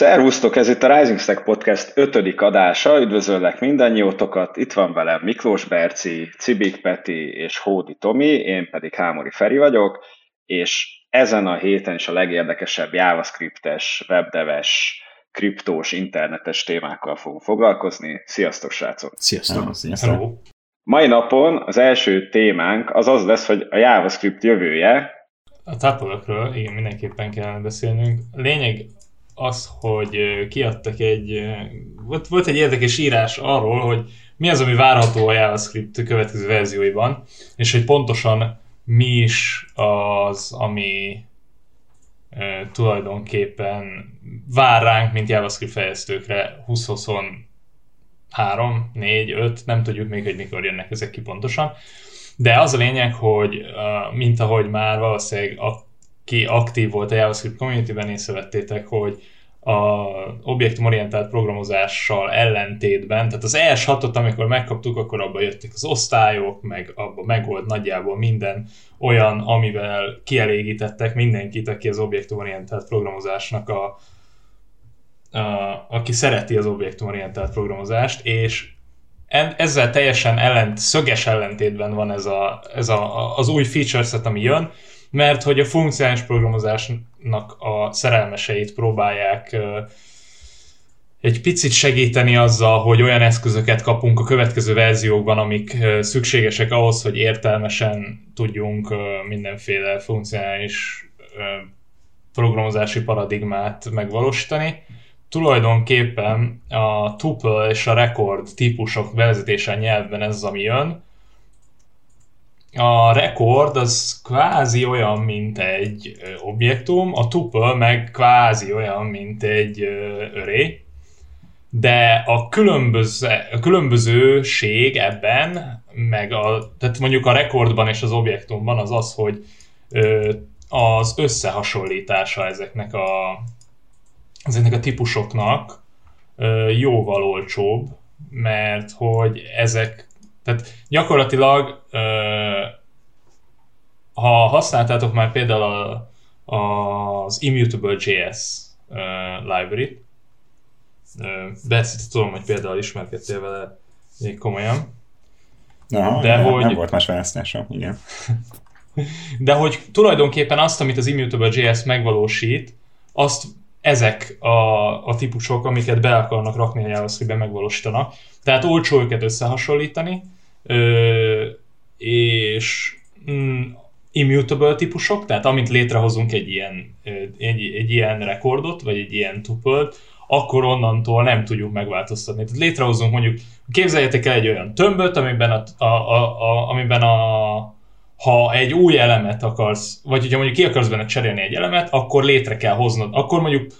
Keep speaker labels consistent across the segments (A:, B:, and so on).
A: Szervusztok, ez itt a Rising Stack Podcast ötödik adása, üdvözöllek mindannyiótokat, itt van velem Miklós Berci, Cibik Peti és Hódi Tomi, én pedig Hámori Feri vagyok, és ezen a héten is a legérdekesebb JavaScriptes, webdeves, kriptós, internetes témákkal fogunk foglalkozni. Sziasztok, srácok!
B: Sziasztok! Sziasztok. Hello.
A: Mai napon az első témánk az az lesz, hogy a JavaScript jövője.
C: A tuple igen, mindenképpen kellene beszélnünk. Lényeg az, hogy kiadtak egy, volt, volt egy érdekes írás arról, hogy mi az, ami várható a JavaScript következő verzióiban, és hogy pontosan mi is az, ami e, tulajdonképpen vár ránk, mint JavaScript fejlesztőkre 2023, 4, 5, nem tudjuk még, hogy mikor jönnek ezek ki pontosan. De az a lényeg, hogy mint ahogy már valószínűleg aki aktív volt a JavaScript community-ben, észrevettétek, hogy a objektumorientált programozással ellentétben, tehát az ES6-ot, amikor megkaptuk, akkor abban jöttek az osztályok, meg abban megvolt nagyjából minden olyan, amivel kielégítettek mindenkit, aki az objektumorientált programozásnak a, a aki szereti az objektumorientált programozást, és ezzel teljesen ellent, szöges ellentétben van ez, a, ez a, az új feature set, ami jön, mert hogy a funkcionális programozásnak a szerelmeseit próbálják egy picit segíteni azzal, hogy olyan eszközöket kapunk a következő verziókban, amik szükségesek ahhoz, hogy értelmesen tudjunk mindenféle funkcionális programozási paradigmát megvalósítani. Tulajdonképpen a tuple és a record típusok vezetése nyelvben ez az, ami jön, a rekord az kvázi olyan, mint egy objektum, a tuple meg kvázi olyan, mint egy öré, de a, különböző, a különbözőség ebben, meg a, tehát mondjuk a rekordban és az objektumban az az, hogy az összehasonlítása ezeknek a, ezeknek a típusoknak jóval olcsóbb, mert hogy ezek tehát gyakorlatilag, ha használtátok már például a, az Immutable.js library de ezt tudom, hogy például ismerkedtél vele még komolyan.
B: Aha, de nem, hogy... nem volt más választásom, igen.
C: De hogy tulajdonképpen azt, amit az Immutable.js megvalósít, azt ezek a, a típusok, amiket be akarnak rakni a JavaScript-be megvalósítanak. Tehát olcsó őket összehasonlítani, ö, és mm, immutable típusok, tehát amint létrehozunk egy ilyen, egy, egy ilyen rekordot, vagy egy ilyen tupelt, akkor onnantól nem tudjuk megváltoztatni. Tehát létrehozunk mondjuk, képzeljetek el egy olyan tömböt, amiben a, a, a, a, amiben a ha egy új elemet akarsz, vagy hogyha mondjuk ki akarsz benne cserélni egy elemet, akkor létre kell hoznod. Akkor mondjuk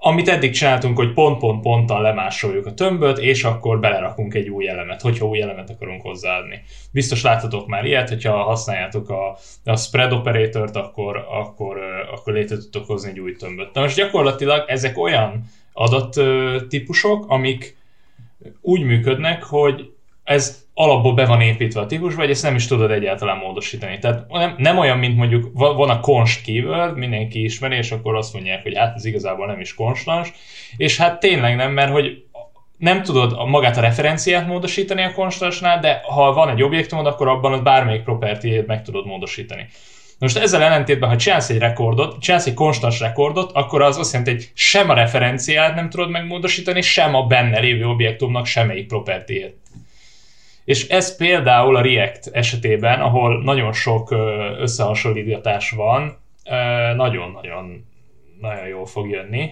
C: amit eddig csináltunk, hogy pont-pont-ponttal lemásoljuk a tömböt, és akkor belerakunk egy új elemet, hogyha új elemet akarunk hozzáadni. Biztos láttatok már ilyet, hogyha használjátok a, a spread operatort, akkor, akkor, akkor létre tudtok hozni egy új tömböt. Na most gyakorlatilag ezek olyan adattípusok, amik úgy működnek, hogy ez alapból be van építve a típus, vagy ezt nem is tudod egyáltalán módosítani. Tehát nem, nem olyan, mint mondjuk van a const keyword, mindenki ismeri, és akkor azt mondják, hogy hát ez igazából nem is konstans, és hát tényleg nem, mert hogy nem tudod magát a referenciát módosítani a konstansnál, de ha van egy objektumod, akkor abban az bármelyik property meg tudod módosítani. Most ezzel ellentétben, ha csinálsz egy rekordot, csinálsz egy konstans rekordot, akkor az azt jelenti, hogy sem a referenciát nem tudod megmódosítani, sem a benne lévő objektumnak semmelyik property és ez például a React esetében, ahol nagyon sok összehasonlítás van, nagyon-nagyon nagyon jól fog jönni.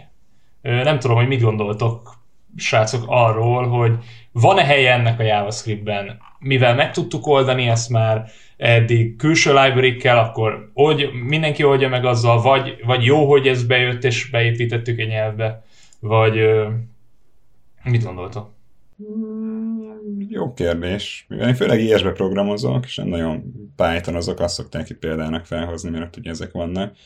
C: Nem tudom, hogy mit gondoltok, srácok, arról, hogy van-e helye ennek a JavaScriptben, mivel meg tudtuk oldani ezt már eddig külső library akkor old, mindenki oldja meg azzal, vagy, vagy jó, hogy ez bejött és beépítettük egy nyelvbe, vagy mit gondoltok?
B: Jó kérdés. Mivel én főleg IS-be programozok, és nem nagyon Python azok azt szokták itt példának felhozni, mert ugye ezek vannak.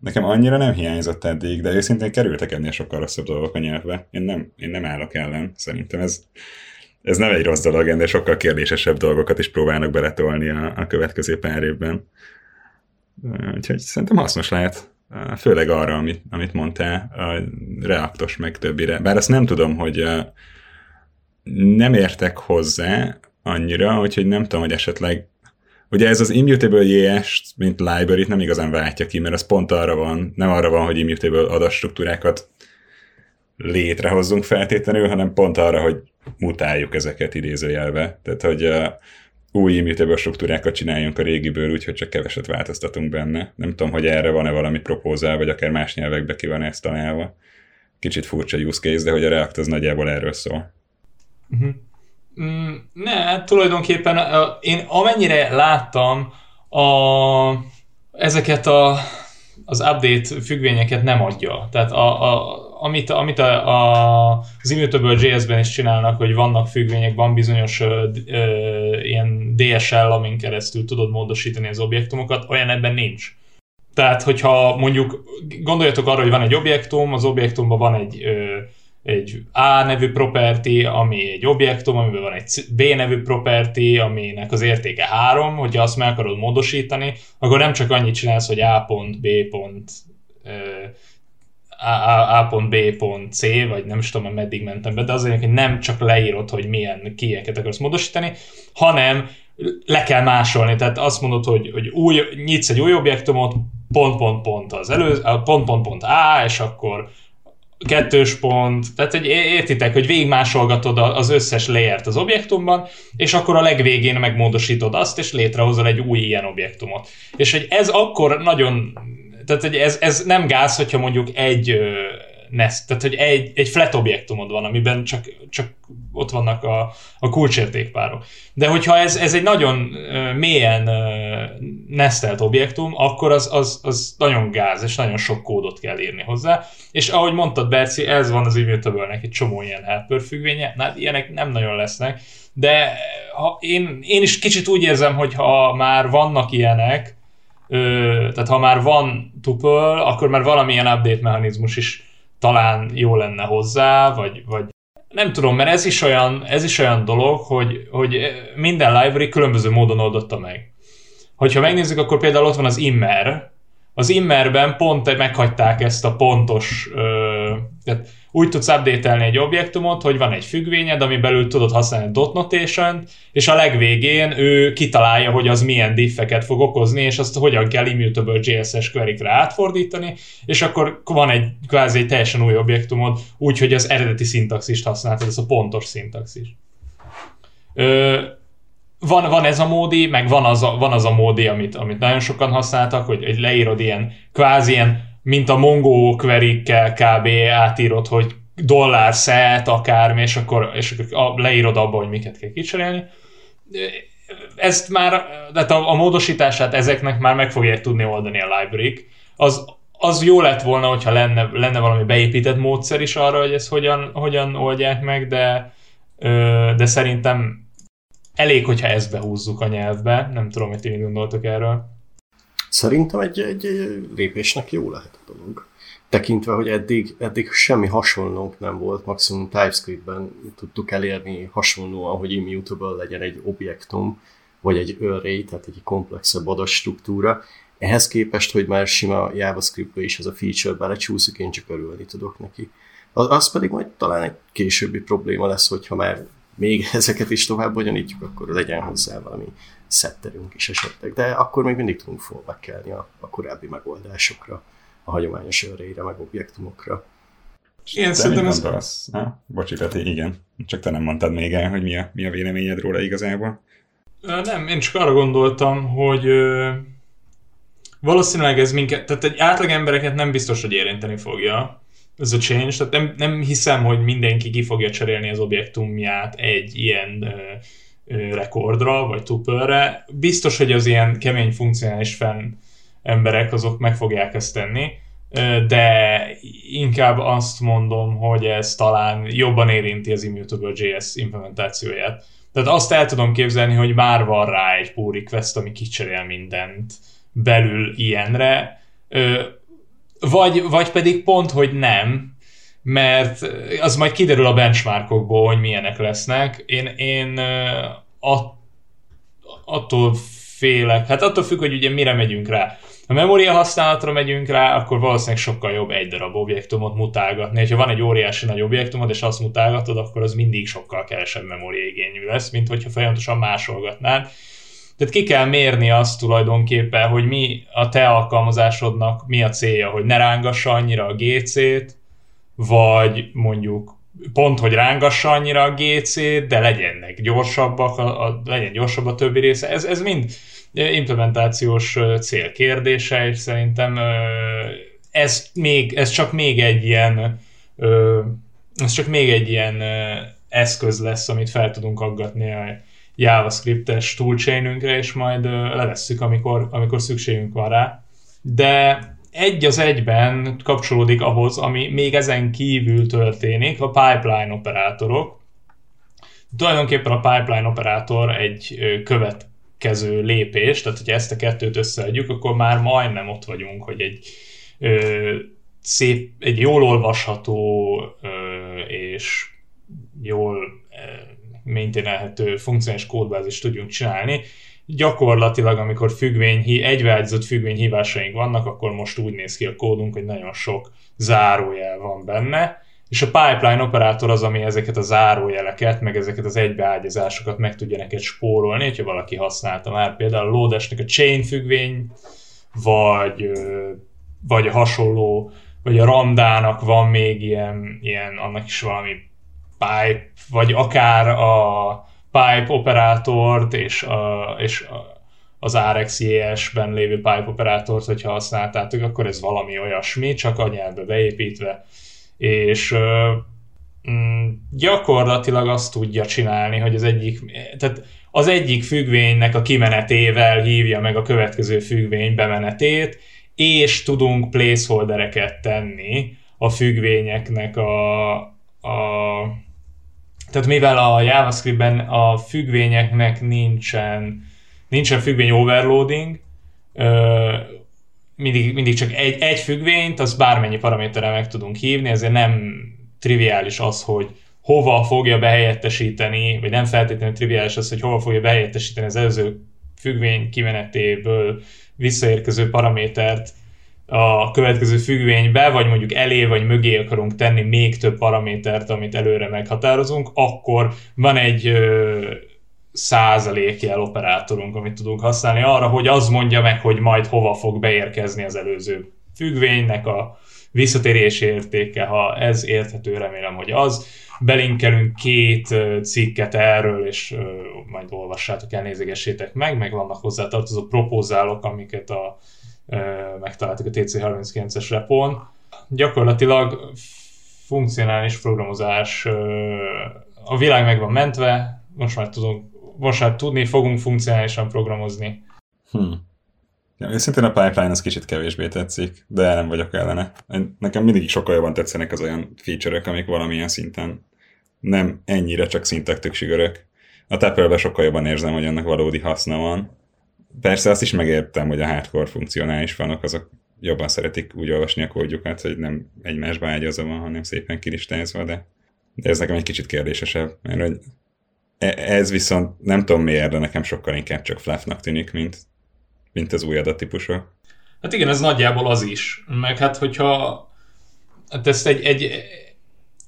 B: Nekem annyira nem hiányzott eddig, de őszintén kerültek ennél sokkal rosszabb dolgok a nyelvbe. Én nem, én nem állok ellen. Szerintem ez, ez nem egy rossz dolog, de sokkal kérdésesebb dolgokat is próbálnak beletolni a, a következő pár évben. Úgyhogy szerintem hasznos lehet. főleg arra, amit, amit mondtál, a reaktos meg többire. Bár azt nem tudom, hogy nem értek hozzá annyira, úgyhogy nem tudom, hogy esetleg Ugye ez az immutable JS, mint library nem igazán váltja ki, mert az pont arra van, nem arra van, hogy immutable adatstruktúrákat létrehozzunk feltétlenül, hanem pont arra, hogy mutáljuk ezeket idézőjelve. Tehát, hogy uh, új immutable struktúrákat csináljunk a régiből, úgyhogy csak keveset változtatunk benne. Nem tudom, hogy erre van-e valami propózál, vagy akár más nyelvekbe ki van ezt találva. Kicsit furcsa use case, de hogy a React az nagyjából erről szól.
C: Uh-huh. Mm, ne, tulajdonképpen én amennyire láttam, a, ezeket a, az update függvényeket nem adja. Tehát a, a, amit, amit a, a, az Immutable JS-ben is csinálnak, hogy vannak függvények, van bizonyos ö, ö, ilyen DSL, amin keresztül tudod módosítani az objektumokat, olyan ebben nincs. Tehát, hogyha mondjuk gondoljatok arra, hogy van egy objektum, az objektumban van egy ö, egy A nevű property, ami egy objektum, amiben van egy B nevű property, aminek az értéke 3, hogyha azt meg akarod módosítani, akkor nem csak annyit csinálsz, hogy A pont, B pont, A, pont, B pont, C, vagy nem is tudom, meddig mentem be, de az hogy nem csak leírod, hogy milyen kieket akarsz módosítani, hanem le kell másolni, tehát azt mondod, hogy, hogy új, nyitsz egy új objektumot, pont, pont, pont az előző, pont, pont, pont A, és akkor kettős pont, tehát hogy értitek, hogy végigmásolgatod az összes layert az objektumban, és akkor a legvégén megmódosítod azt, és létrehozol egy új ilyen objektumot. És hogy ez akkor nagyon, tehát hogy ez, ez nem gáz, hogyha mondjuk egy nest, tehát hogy egy, egy flat objektumod van, amiben csak, csak ott vannak a, a kulcsértékpárok. De hogyha ez, ez egy nagyon mélyen nestelt objektum, akkor az, az, az nagyon gáz, és nagyon sok kódot kell írni hozzá. És ahogy mondtad, Berci, ez van az immutable egy csomó ilyen helper függvénye, hát ilyenek nem nagyon lesznek, de ha én, én is kicsit úgy érzem, hogy ha már vannak ilyenek, ö, tehát ha már van tuple, akkor már valamilyen update mechanizmus is talán jó lenne hozzá, vagy, vagy nem tudom, mert ez is olyan, ez is olyan dolog, hogy, hogy minden library különböző módon oldotta meg. Hogyha megnézzük, akkor például ott van az immer. Az immerben pont meghagyták ezt a pontos, ö, tehát úgy tudsz update egy objektumot, hogy van egy függvényed, ami belül tudod használni dot notation és a legvégén ő kitalálja, hogy az milyen diffeket fog okozni, és azt hogyan kell immutable JS-es query átfordítani, és akkor van egy kvázi egy teljesen új objektumod, úgyhogy az eredeti szintaxist használtad, ez a pontos szintaxis. Ö, van, van ez a módi, meg van az a, van az a módi, amit, amit nagyon sokan használtak, hogy, hogy leírod ilyen kvázi ilyen mint a Mongo query kb. átírod, hogy dollár set, akármi, és akkor, és akkor leírod abba, hogy miket kell kicserélni. Ezt már, tehát a, a módosítását ezeknek már meg fogják tudni oldani a library az, az jó lett volna, hogyha lenne, lenne valami beépített módszer is arra, hogy ezt hogyan, hogyan oldják meg, de, de szerintem elég, hogyha ezt behúzzuk a nyelvbe. Nem tudom, hogy ti gondoltok erről.
D: Szerintem egy, egy, lépésnek jó lehet a dolog. Tekintve, hogy eddig, eddig semmi hasonlónk nem volt, maximum TypeScript-ben tudtuk elérni hasonlóan, hogy immutable legyen egy objektum, vagy egy array, tehát egy komplexebb adatstruktúra. Ehhez képest, hogy már sima JavaScript-be is ez a feature belecsúszik, én csak örülni tudok neki. Az, az pedig majd talán egy későbbi probléma lesz, hogyha már még ezeket is tovább bonyolítjuk, akkor legyen hozzá valami szetterünk is esetleg, de akkor még mindig tudunk fallback a, a korábbi megoldásokra, a hagyományos örreire, meg objektumokra.
B: Én szerintem ez... Az... Ha? Bocsi, Peti, igen. Csak te nem mondtad még el, hogy mi a, mi a véleményed róla igazából.
C: Nem, én csak arra gondoltam, hogy ö, valószínűleg ez minket, tehát egy átlag embereket nem biztos, hogy érinteni fogja ez a change, tehát nem, nem hiszem, hogy mindenki ki fogja cserélni az objektumját egy ilyen ö, rekordra, vagy tupölre. Biztos, hogy az ilyen kemény funkcionális fenn emberek azok meg fogják ezt tenni, de inkább azt mondom, hogy ez talán jobban érinti az Immutable JS implementációját. Tehát azt el tudom képzelni, hogy már van rá egy pull request, ami kicserél mindent belül ilyenre, vagy, vagy pedig pont, hogy nem, mert az majd kiderül a benchmarkokból, hogy milyenek lesznek. Én, én att, attól félek, hát attól függ, hogy ugye mire megyünk rá. Ha memória használatra megyünk rá, akkor valószínűleg sokkal jobb egy darab objektumot mutálgatni. Ha van egy óriási nagy objektumod, és azt mutálgatod, akkor az mindig sokkal kevesebb memóriaigényű lesz, mint hogyha folyamatosan másolgatnád. Tehát ki kell mérni azt tulajdonképpen, hogy mi a te alkalmazásodnak mi a célja, hogy ne rángassa annyira a GC-t, vagy mondjuk pont, hogy rángassa annyira a GC-t, de legyenek gyorsabbak, a, a, legyen gyorsabb a többi része. Ez, ez mind implementációs cél kérdése, és szerintem ez, még, ez csak még egy ilyen ez csak még egy ilyen eszköz lesz, amit fel tudunk aggatni a JavaScript-es toolchainünkre, és majd levesszük, amikor, amikor szükségünk van rá. De egy az egyben kapcsolódik ahhoz, ami még ezen kívül történik, a pipeline operátorok. Tulajdonképpen a pipeline operátor egy következő lépés, tehát hogyha ezt a kettőt összeadjuk, akkor már majdnem ott vagyunk, hogy egy ö, szép, egy jól olvasható ö, és jól maintainelhető funkcionális kódbázist tudjunk csinálni. Gyakorlatilag, amikor függvény, egybeágyazott függvényhívásaink vannak, akkor most úgy néz ki a kódunk, hogy nagyon sok zárójel van benne, és a pipeline operátor az, ami ezeket a zárójeleket, meg ezeket az egybeágyazásokat meg tudja neked spórolni, hogyha valaki használta már például a Loadesnek a chain függvény, vagy, vagy a hasonló, vagy a Ramdának van még ilyen, ilyen annak is valami pipe, vagy akár a pipe operátort és, a, és a, az RxJS-ben lévő pipe operátort, hogyha használtátok, akkor ez valami olyasmi, csak a nyelvbe beépítve. És mm, gyakorlatilag azt tudja csinálni, hogy az egyik, tehát az egyik függvénynek a kimenetével hívja meg a következő függvény bemenetét, és tudunk placeholdereket tenni a függvényeknek a, a tehát mivel a JavaScriptben a függvényeknek nincsen, nincsen függvény overloading, mindig, mindig csak egy, egy függvényt, az bármennyi paraméterrel meg tudunk hívni, ezért nem triviális az, hogy hova fogja behelyettesíteni, vagy nem feltétlenül triviális az, hogy hova fogja behelyettesíteni az előző függvény kimenetéből visszaérkező paramétert a következő függvénybe, vagy mondjuk elé vagy mögé akarunk tenni még több paramétert, amit előre meghatározunk, akkor van egy ö, százalékjel operátorunk, amit tudunk használni arra, hogy az mondja meg, hogy majd hova fog beérkezni az előző függvénynek a visszatérési értéke, ha ez érthető, remélem, hogy az. Belinkelünk két cikket erről, és majd olvassátok el, nézegessétek meg, meg vannak hozzá tartozó propózálok, amiket a megtaláltuk a TC39-es repón. Gyakorlatilag funkcionális programozás, a világ meg van mentve, most már, tudunk, most már tudni fogunk funkcionálisan programozni.
B: Hmm. Ja, őszintén a pipeline az kicsit kevésbé tetszik, de nem vagyok ellene. Nekem mindig sokkal jobban tetszenek az olyan feature-ök, amik valamilyen szinten nem ennyire csak szintektük sugörök. A tuple sokkal jobban érzem, hogy ennek valódi haszna van, Persze azt is megértem, hogy a hardcore funkcionális fanok azok jobban szeretik úgy olvasni a kódjukat, hogy nem egymásba ágyazva van, hanem szépen kilistázva, de, de ez nekem egy kicsit kérdésesebb, mert hogy e, ez viszont nem tudom miért, de nekem sokkal inkább csak fluffnak tűnik, mint, mint az új adattípusok.
C: Hát igen, ez nagyjából az is. Meg hát, hogyha hát ezt egy, egy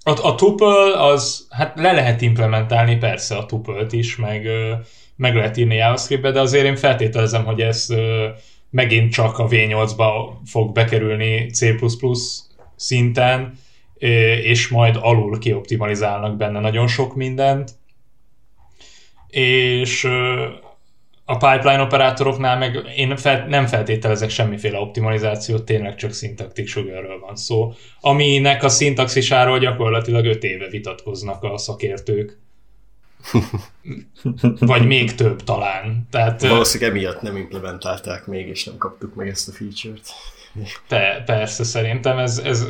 C: a, a tuple az, hát le lehet implementálni persze a tuple is, meg meg lehet írni JavaScript-be, de azért én feltételezem, hogy ez megint csak a V8-ba fog bekerülni C++ szinten, és majd alul kioptimalizálnak benne nagyon sok mindent. És a pipeline operátoroknál meg én fel, nem feltételezek semmiféle optimalizációt, tényleg csak szintaktik sugarről van szó, aminek a szintaxisáról gyakorlatilag 5 éve vitatkoznak a szakértők. Vagy még több talán.
D: Tehát, Valószínűleg emiatt nem implementálták még, és nem kaptuk meg ezt a feature-t.
C: Te, persze, szerintem ez, ez,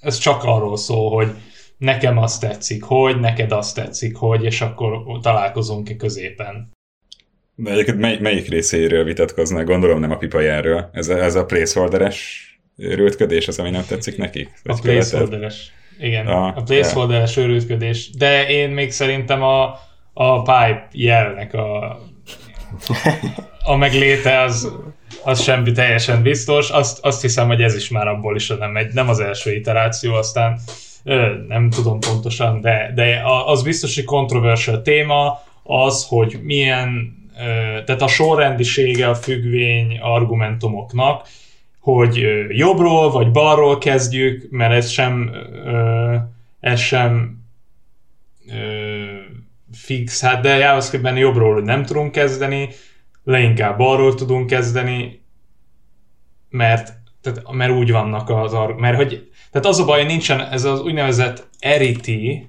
C: ez csak arról szól, hogy nekem azt tetszik, hogy, neked azt tetszik, hogy, és akkor találkozunk ki középen.
B: De egyébként mely, melyik részéről vitatkoznak? Gondolom nem a pipajáról. Ez a, ez a placeholderes rődködés az, ami nem tetszik nekik?
C: a placeholderes. Igen, a, a placeholder-es őrültködés. De én még szerintem a, a pipe jelnek a, a megléte az, az semmi teljesen biztos. Azt, azt hiszem, hogy ez is már abból is nem, egy, nem az első iteráció, aztán nem tudom pontosan, de, de az biztos, hogy controversial téma az, hogy milyen, tehát a sorrendisége a függvény argumentumoknak, hogy jobbról vagy balról kezdjük, mert ez sem, ez sem fix, hát de JavaScriptben jobbról nem tudunk kezdeni, leinkább balról tudunk kezdeni, mert, tehát, mert úgy vannak az mert hogy, tehát az a baj, nincsen ez az úgynevezett arity,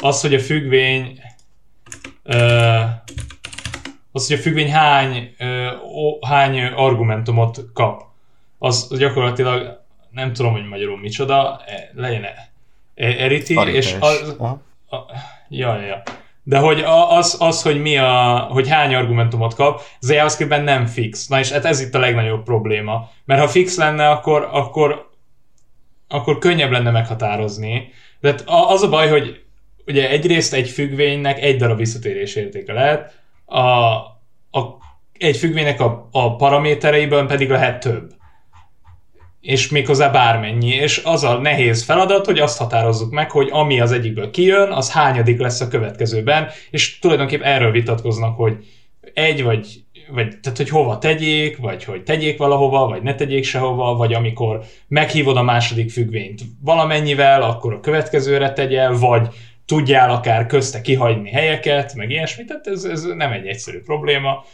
C: az, hogy a függvény az, hogy a függvény hány, hány argumentumot kap, az gyakorlatilag nem tudom, hogy magyarul micsoda, e, legyen arity, és az, a, ja, ja. De hogy az, az hogy mi a, hogy hány argumentumot kap, az JavaScriptben nem fix. Na és hát ez itt a legnagyobb probléma. Mert ha fix lenne, akkor, akkor, akkor könnyebb lenne meghatározni. De hát az a baj, hogy ugye egyrészt egy függvénynek egy darab visszatérés értéke lehet, a, a, egy függvénynek a, a paramétereiből pedig lehet több és méghozzá bármennyi, és az a nehéz feladat, hogy azt határozzuk meg, hogy ami az egyikből kijön, az hányadik lesz a következőben, és tulajdonképpen erről vitatkoznak, hogy egy vagy, vagy tehát hogy hova tegyék, vagy hogy tegyék valahova, vagy ne tegyék sehova, vagy amikor meghívod a második függvényt valamennyivel, akkor a következőre tegye, vagy tudjál akár közte kihagyni helyeket, meg ilyesmit, tehát ez, ez nem egy egyszerű probléma,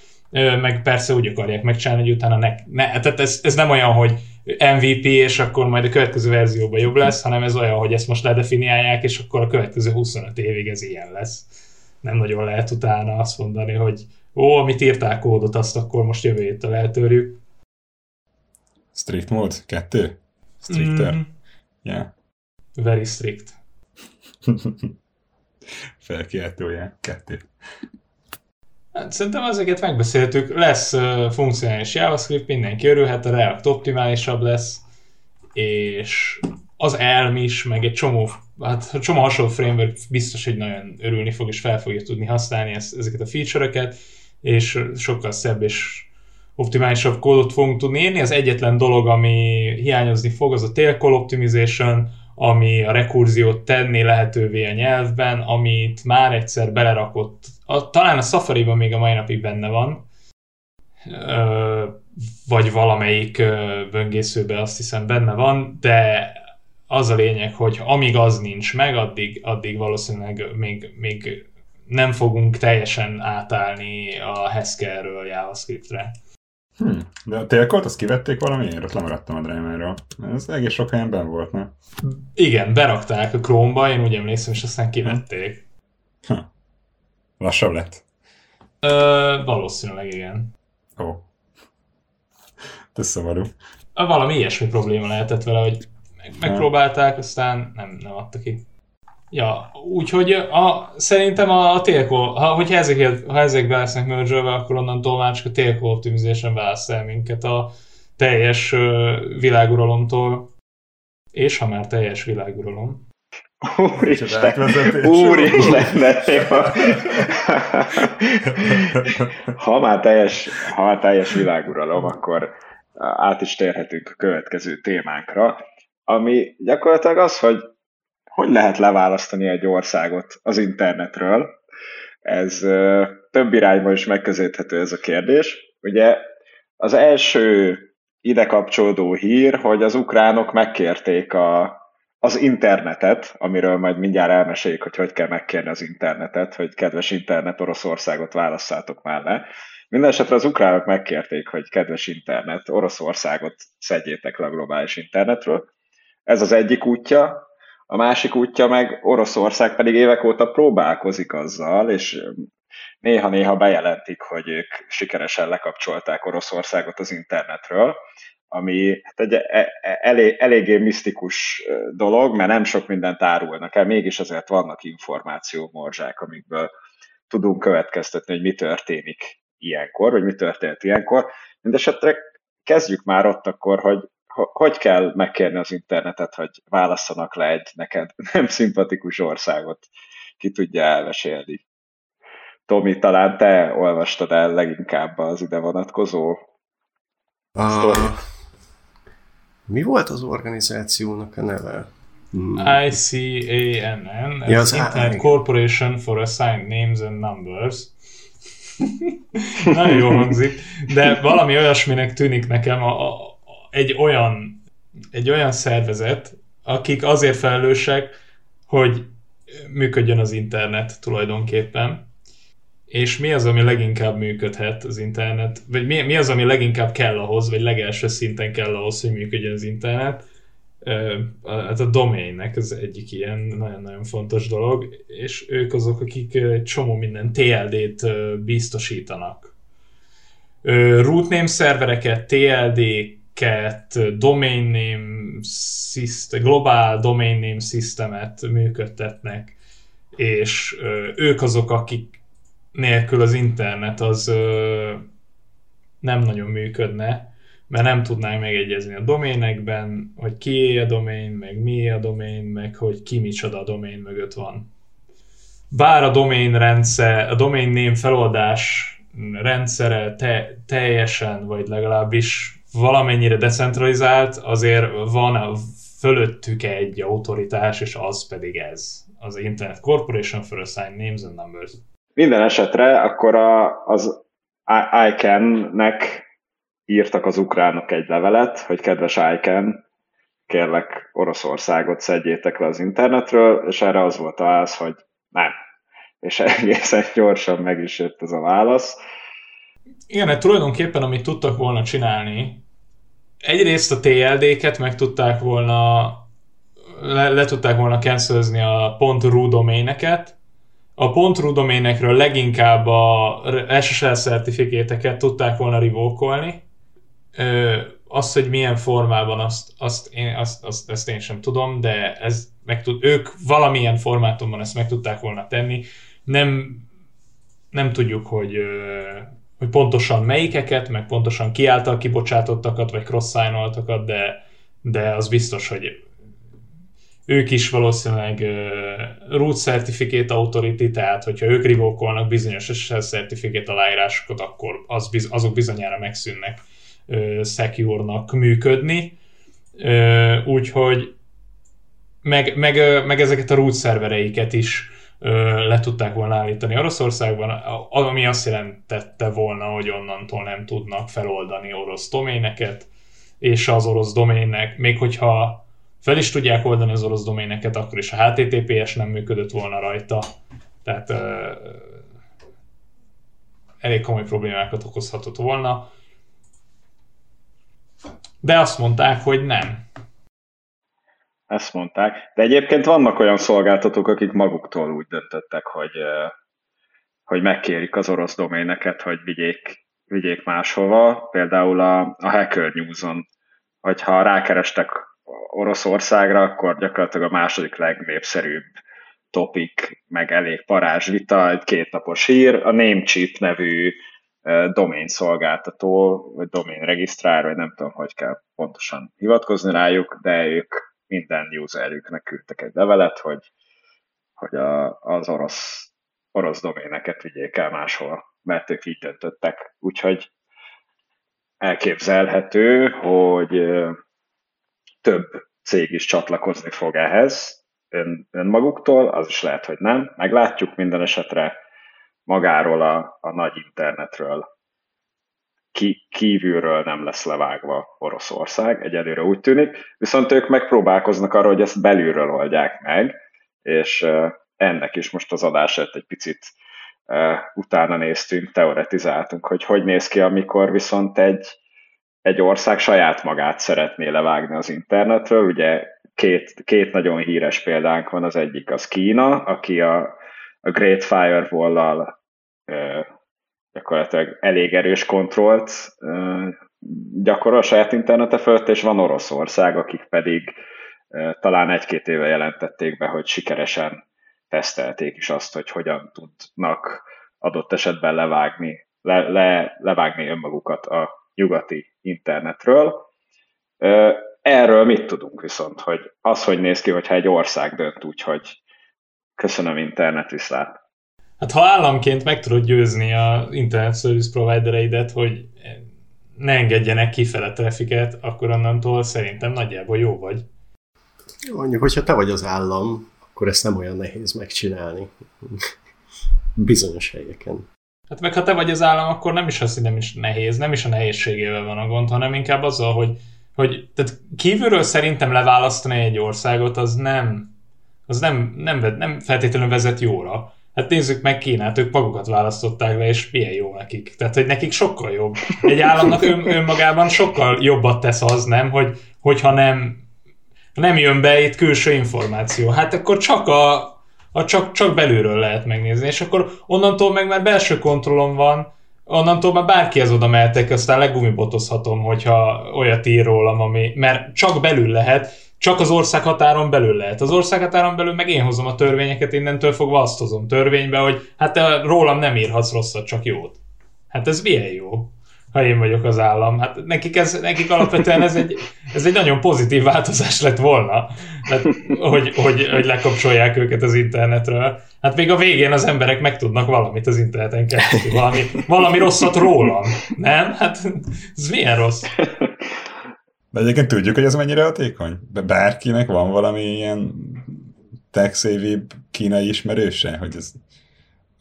C: meg persze úgy akarják megcsinálni, hogy utána ne, ne tehát ez, ez nem olyan, hogy MVP, és akkor majd a következő verzióban jobb lesz, hanem ez olyan, hogy ezt most ledefiniálják, és akkor a következő 25 évig ez ilyen lesz. Nem nagyon lehet utána azt mondani, hogy ó, amit írták kódot, azt akkor most jövő héttel eltörjük.
B: Strict mode? Kettő? Stricter? Mm. Yeah.
C: Very strict.
B: Felkiáltója. Kettő.
C: Hát szerintem ezeket megbeszéltük, lesz uh, funkcionális JavaScript, mindenki örülhet, a React optimálisabb lesz, és az Elm is, meg egy csomó, hát csomó hasonló framework biztos, hogy nagyon örülni fog, és fel fogja tudni használni ezt, ezeket a feature-öket, és sokkal szebb és optimálisabb kódot fogunk tudni írni. Az egyetlen dolog, ami hiányozni fog, az a tail call optimization, ami a rekurziót tenni lehetővé a nyelvben, amit már egyszer belerakott a, talán a Safari-ban még a mai napig benne van, ö, vagy valamelyik ö, böngészőben azt hiszem benne van, de az a lényeg, hogy amíg az nincs meg, addig, addig valószínűleg még, még nem fogunk teljesen átállni a Haskell-ről JavaScript-re.
B: Hmm. De a tailcolt azt kivették valamiért? Ott lemaradtam a Draimerről. Ez egész sok helyen ben volt, ne?
C: Igen, berakták a Chrome-ba, én úgy emlékszem, és aztán kivették.
B: Hm. Lassabb lett?
C: Ö, valószínűleg igen.
B: Ó. Ez szomorú.
C: Valami ilyesmi probléma lehetett vele, hogy megpróbálták, aztán nem, nem adta ki. Ja, úgyhogy a, szerintem a, a Telco, ha, hogyha ezek, ha ezekbe lesznek merge akkor onnantól már csak a Telco Optimization választ el minket a teljes világuralomtól. És ha már teljes világuralom,
A: Úristen, úristen, ha már teljes, ha már teljes világuralom, akkor át is térhetünk a következő témánkra, ami gyakorlatilag az, hogy hogy lehet leválasztani egy országot az internetről. Ez több irányban is megközelíthető ez a kérdés. Ugye az első ide kapcsolódó hír, hogy az ukránok megkérték a az internetet, amiről majd mindjárt elmeséljük, hogy hogy kell megkérni az internetet, hogy kedves internet, Oroszországot válasszátok már le. Mindenesetre az ukránok megkérték, hogy kedves internet, Oroszországot szedjétek le a globális internetről. Ez az egyik útja. A másik útja meg Oroszország pedig évek óta próbálkozik azzal, és néha-néha bejelentik, hogy ők sikeresen lekapcsolták Oroszországot az internetről ami hát egy e, e, elég, eléggé misztikus dolog, mert nem sok mindent árulnak el, mégis azért vannak morzsák, amikből tudunk következtetni, hogy mi történik ilyenkor, vagy mi történt ilyenkor. Mindenesetre kezdjük már ott akkor, hogy hogy kell megkérni az internetet, hogy válasszanak le egy neked nem szimpatikus országot, ki tudja elmesélni. Tomi, talán te olvastad el leginkább az ide vonatkozó
D: A... Mi volt az organizációnak a neve?
C: Hmm. ICANN, ja, az Internet Corporation for Assigned Names and Numbers. Nagyon jól hangzik, de valami olyasminek tűnik nekem a, a, egy olyan egy olyan szervezet, akik azért felelősek, hogy működjön az internet tulajdonképpen. És mi az, ami leginkább működhet az internet, vagy mi, mi az, ami leginkább kell ahhoz, vagy legelső szinten kell ahhoz, hogy működjön az internet. Hát a domainnek az egyik ilyen nagyon-nagyon fontos dolog, és ők azok, akik egy csomó minden TLD-t biztosítanak. Root name szervereket, TLD ket, domain name system, globál domain name systemet működtetnek, és ők azok, akik nélkül az internet az nem nagyon működne, mert nem tudnánk megegyezni a doménekben, hogy ki a domén, meg mi a domén, meg hogy ki micsoda a domén mögött van. Bár a domén rendszer, a domain name feloldás rendszere te, teljesen, vagy legalábbis valamennyire decentralizált, azért van fölöttük egy autoritás, és az pedig ez. Az Internet Corporation for Assigned Names and Numbers.
A: Minden esetre akkor a, az ICANN-nek írtak az ukránok egy levelet, hogy kedves ICANN, kérlek Oroszországot szedjétek le az internetről, és erre az volt a válasz, hogy nem. És egészen gyorsan meg is jött ez a válasz.
C: Igen, hát tulajdonképpen amit tudtak volna csinálni, egyrészt a TLD-ket meg tudták volna le, le tudták volna cancelzni a .ru doméneket, a .ru doménekről leginkább a SSL certifikéteket tudták volna rivókolni. Azt, hogy milyen formában, azt, azt, én, azt, azt, ezt én sem tudom, de ez meg tud, ők valamilyen formátumban ezt meg tudták volna tenni. Nem, nem tudjuk, hogy hogy pontosan melyikeket, meg pontosan ki által kibocsátottakat, vagy cross de, de az biztos, hogy ők is valószínűleg uh, root certificate authority, tehát hogyha ők rivókolnak bizonyos SSL certificate aláírásokat, akkor az, azok bizonyára megszűnnek uh, secure-nak működni. Uh, úgyhogy meg, meg, meg ezeket a root szervereiket is le tudták volna állítani Oroszországban, ami azt jelentette volna, hogy onnantól nem tudnak feloldani orosz doméneket, és az orosz doménnek, még hogyha fel is tudják oldani az orosz doméneket, akkor is a HTTPS nem működött volna rajta. Tehát uh, elég komoly problémákat okozhatott volna. De azt mondták, hogy nem.
A: Ezt mondták. De egyébként vannak olyan szolgáltatók, akik maguktól úgy döntöttek, hogy, hogy megkérik az orosz doméneket, hogy vigyék, vigyék máshova. Például a, a Hacker News-on, hogyha rákerestek Oroszországra, akkor gyakorlatilag a második legnépszerűbb topik, meg elég parázs vita, egy kétnapos hír, a Namecheap nevű domain szolgáltató, vagy domain regisztrár, vagy nem tudom, hogy kell pontosan hivatkozni rájuk, de ők minden userüknek küldtek egy levelet, hogy, hogy a, az orosz, orosz doméneket vigyék el máshol, mert ők így döntöttek. Úgyhogy elképzelhető, hogy több cég is csatlakozni fog ehhez ön, önmaguktól, az is lehet, hogy nem. Meglátjuk minden esetre magáról a, a nagy internetről ki, kívülről nem lesz levágva Oroszország, egyelőre úgy tűnik, viszont ők megpróbálkoznak arra, hogy ezt belülről oldják meg, és ennek is most az adását egy picit utána néztünk, teoretizáltunk, hogy hogy néz ki, amikor viszont egy, egy ország saját magát szeretné levágni az internetről. Ugye két, két nagyon híres példánk van, az egyik az Kína, aki a, a Great Firewall-lal gyakorlatilag elég erős kontrollt gyakorol saját internete fölött, és van Oroszország, akik pedig talán egy-két éve jelentették be, hogy sikeresen tesztelték is azt, hogy hogyan tudnak adott esetben levágni, le, le, levágni önmagukat a nyugati internetről. Erről mit tudunk viszont, hogy az, hogy néz ki, hogyha egy ország dönt úgy, hogy köszönöm internet viszlát,
C: Hát ha államként meg tudod győzni a internet service providereidet, hogy ne engedjenek kifele trafiket, akkor onnantól szerintem nagyjából jó vagy.
D: Mondjuk, hogyha te vagy az állam, akkor ezt nem olyan nehéz megcsinálni. Bizonyos helyeken.
C: Hát meg ha te vagy az állam, akkor nem is az, hogy nem is nehéz, nem is a nehézségével van a gond, hanem inkább azzal, hogy, hogy tehát kívülről szerintem leválasztani egy országot, az nem, az nem, nem, nem feltétlenül vezet jóra. Hát nézzük meg Kínát, ők magukat választották le, és milyen jó nekik. Tehát, hogy nekik sokkal jobb. Egy államnak ön, önmagában sokkal jobbat tesz az, nem, hogy, hogyha nem, nem jön be itt külső információ. Hát akkor csak a, a csak, csak belülről lehet megnézni, és akkor onnantól meg már belső kontrollom van, onnantól már bárkihez oda mehetek, aztán legumibotozhatom, hogyha olyat ír rólam, ami, mert csak belül lehet, csak az ország határon belül lehet. Az ország határon belül meg én hozom a törvényeket, innentől fogva azt hozom törvénybe, hogy hát te rólam nem írhatsz rosszat, csak jót. Hát ez milyen jó, ha én vagyok az állam. Hát nekik, ez, nekik alapvetően ez egy, ez egy nagyon pozitív változás lett volna, hát, hogy, hogy, hogy lekapcsolják őket az internetről. Hát még a végén az emberek megtudnak valamit az interneten keresztül, valami, valami rosszat rólam. Nem? Hát ez milyen rossz?
B: De egyébként tudjuk, hogy ez mennyire hatékony? Bárkinek van valami ilyen tech kínai ismerőse, hogy ez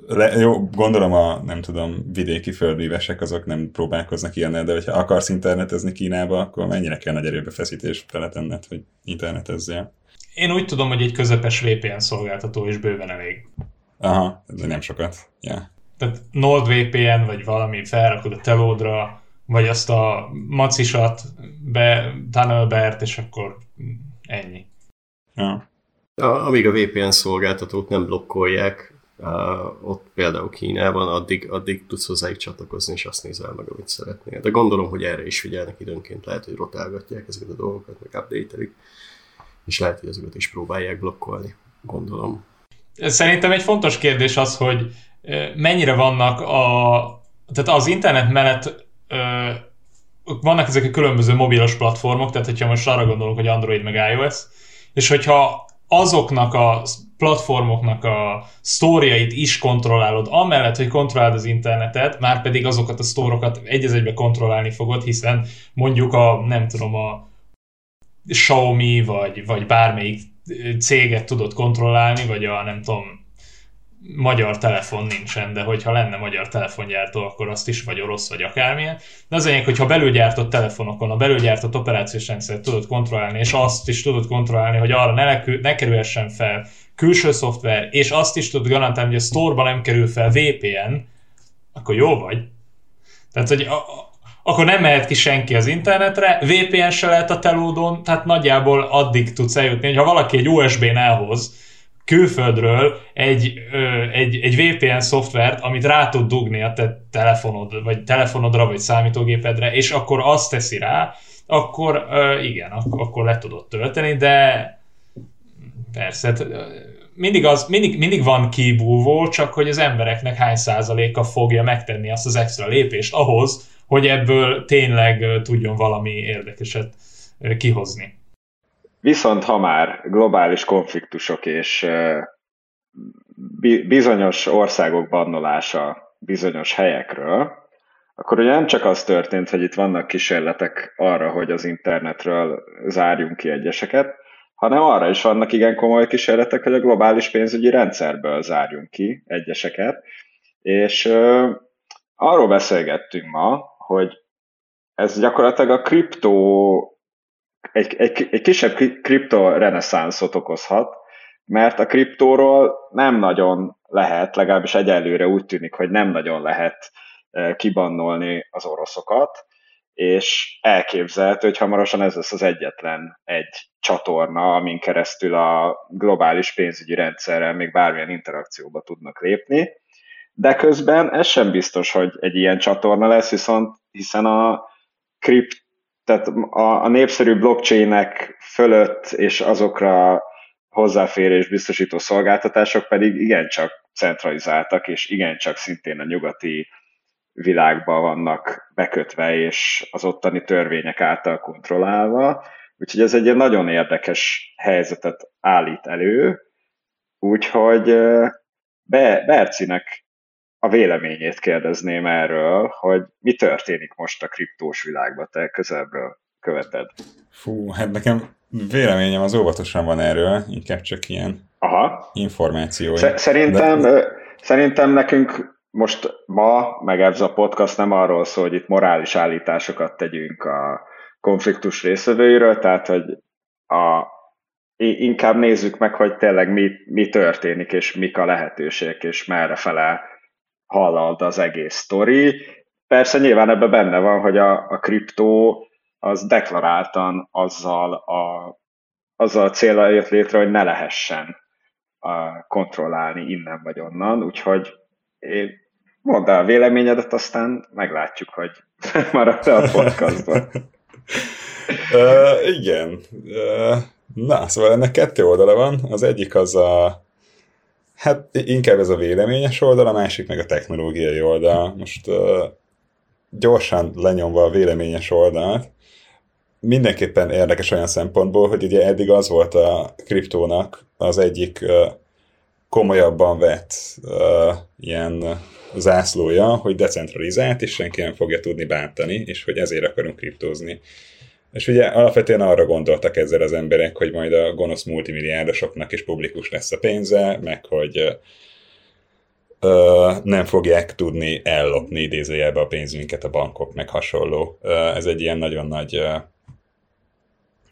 B: le, jó, gondolom a, nem tudom, vidéki földművesek azok nem próbálkoznak ilyennel, de hogyha akarsz internetezni Kínába, akkor mennyire kell nagy erőbefeszítés beletenned, hogy internetezzél?
C: Én úgy tudom, hogy egy közepes VPN szolgáltató is bőven elég.
B: Aha, de nem sokat. Yeah.
C: Tehát NordVPN, vagy valami felrakod a telódra, vagy azt a macisat be, tunnelbert, és akkor ennyi.
B: Ja.
D: A, amíg a VPN szolgáltatók nem blokkolják, uh, ott például Kínában, addig, addig tudsz hozzájuk csatlakozni, és azt nézel meg, amit szeretnél. De gondolom, hogy erre is figyelnek időnként, lehet, hogy rotálgatják ezeket a dolgokat, meg update és lehet, hogy ezeket is próbálják blokkolni, gondolom.
C: Szerintem egy fontos kérdés az, hogy mennyire vannak a... Tehát az internet mellett vannak ezek a különböző mobilos platformok, tehát hogyha most arra gondolok, hogy Android meg iOS, és hogyha azoknak a platformoknak a sztóriait is kontrollálod, amellett, hogy kontrollálod az internetet, már pedig azokat a sztórokat egy egybe kontrollálni fogod, hiszen mondjuk a, nem tudom, a Xiaomi, vagy, vagy bármelyik céget tudod kontrollálni, vagy a nem tudom, magyar telefon nincsen, de hogyha lenne magyar telefongyártó, akkor azt is, vagy orosz, vagy akármilyen. De az enyém, hogyha belülgyártott telefonokon a belülgyártott operációs rendszert tudod kontrollálni, és azt is tudod kontrollálni, hogy arra ne, lekü- ne kerülhessen fel külső szoftver, és azt is tudod garantálni, hogy a store nem kerül fel VPN, akkor jó vagy. Tehát, hogy a, a, akkor nem mehet ki senki az internetre, VPN se lehet a telódon, tehát nagyjából addig tudsz eljutni, hogy ha valaki egy USB-n elhoz, külföldről egy, ö, egy, egy VPN szoftvert, amit rá tud dugni a te telefonod, vagy telefonodra, vagy számítógépedre, és akkor azt teszi rá, akkor ö, igen, akkor, akkor le tudod tölteni, de persze, hát, mindig, az, mindig, mindig van kibúvó, csak hogy az embereknek hány százaléka fogja megtenni azt az extra lépést ahhoz, hogy ebből tényleg tudjon valami érdekeset kihozni.
A: Viszont ha már globális konfliktusok és bizonyos országok bannolása bizonyos helyekről, akkor ugye nem csak az történt, hogy itt vannak kísérletek arra, hogy az internetről zárjunk ki egyeseket, hanem arra is vannak igen komoly kísérletek, hogy a globális pénzügyi rendszerből zárjunk ki egyeseket. És uh, arról beszélgettünk ma, hogy ez gyakorlatilag a kriptó egy, egy, egy kisebb kripto reneszánszot okozhat, mert a kriptóról nem nagyon lehet, legalábbis egyelőre úgy tűnik, hogy nem nagyon lehet e, kibannolni az oroszokat, és elképzelhető, hogy hamarosan ez lesz az egyetlen egy csatorna, amin keresztül a globális pénzügyi rendszerrel még bármilyen interakcióba tudnak lépni. De közben ez sem biztos, hogy egy ilyen csatorna lesz, viszont hiszen a kript tehát a, a népszerű blockchainek fölött és azokra hozzáférés biztosító szolgáltatások pedig igencsak centralizáltak, és igencsak szintén a nyugati világban vannak bekötve, és az ottani törvények által kontrollálva. Úgyhogy ez egy nagyon érdekes helyzetet állít elő. Úgyhogy Be, Bercinek a véleményét kérdezném erről, hogy mi történik most a kriptós világban, te közelből követed.
B: Fú, hát nekem véleményem az óvatosan van erről, inkább csak ilyen Aha. információ.
A: Szerintem, De... szerintem nekünk most ma, meg ez a podcast nem arról szól, hogy itt morális állításokat tegyünk a konfliktus részvevőiről, tehát hogy a, inkább nézzük meg, hogy tényleg mi, mi történik, és mik a lehetőségek, és merre fele hallad az egész sztori. Persze nyilván ebben benne van, hogy a, a kriptó az deklaráltan azzal a, azzal a célra jött létre, hogy ne lehessen a, kontrollálni innen vagy onnan, úgyhogy én mondd el a véleményedet, aztán meglátjuk, hogy marad a podcastban.
B: uh, igen. Uh, na, szóval ennek kettő oldala van. Az egyik az a Hát inkább ez a véleményes oldal, a másik meg a technológiai oldal. Most gyorsan lenyomva a véleményes oldalt, mindenképpen érdekes olyan szempontból, hogy ugye eddig az volt a kriptónak az egyik komolyabban vett uh, ilyen zászlója, hogy decentralizált, és senki nem fogja tudni bántani, és hogy ezért akarunk kriptózni. És ugye alapvetően arra gondoltak ezzel az emberek, hogy majd a gonosz multimilliárdosoknak is publikus lesz a pénze, meg hogy ö, nem fogják tudni ellopni idézőjelbe a pénzünket a bankok, meg hasonló. Ez egy ilyen nagyon nagy ö,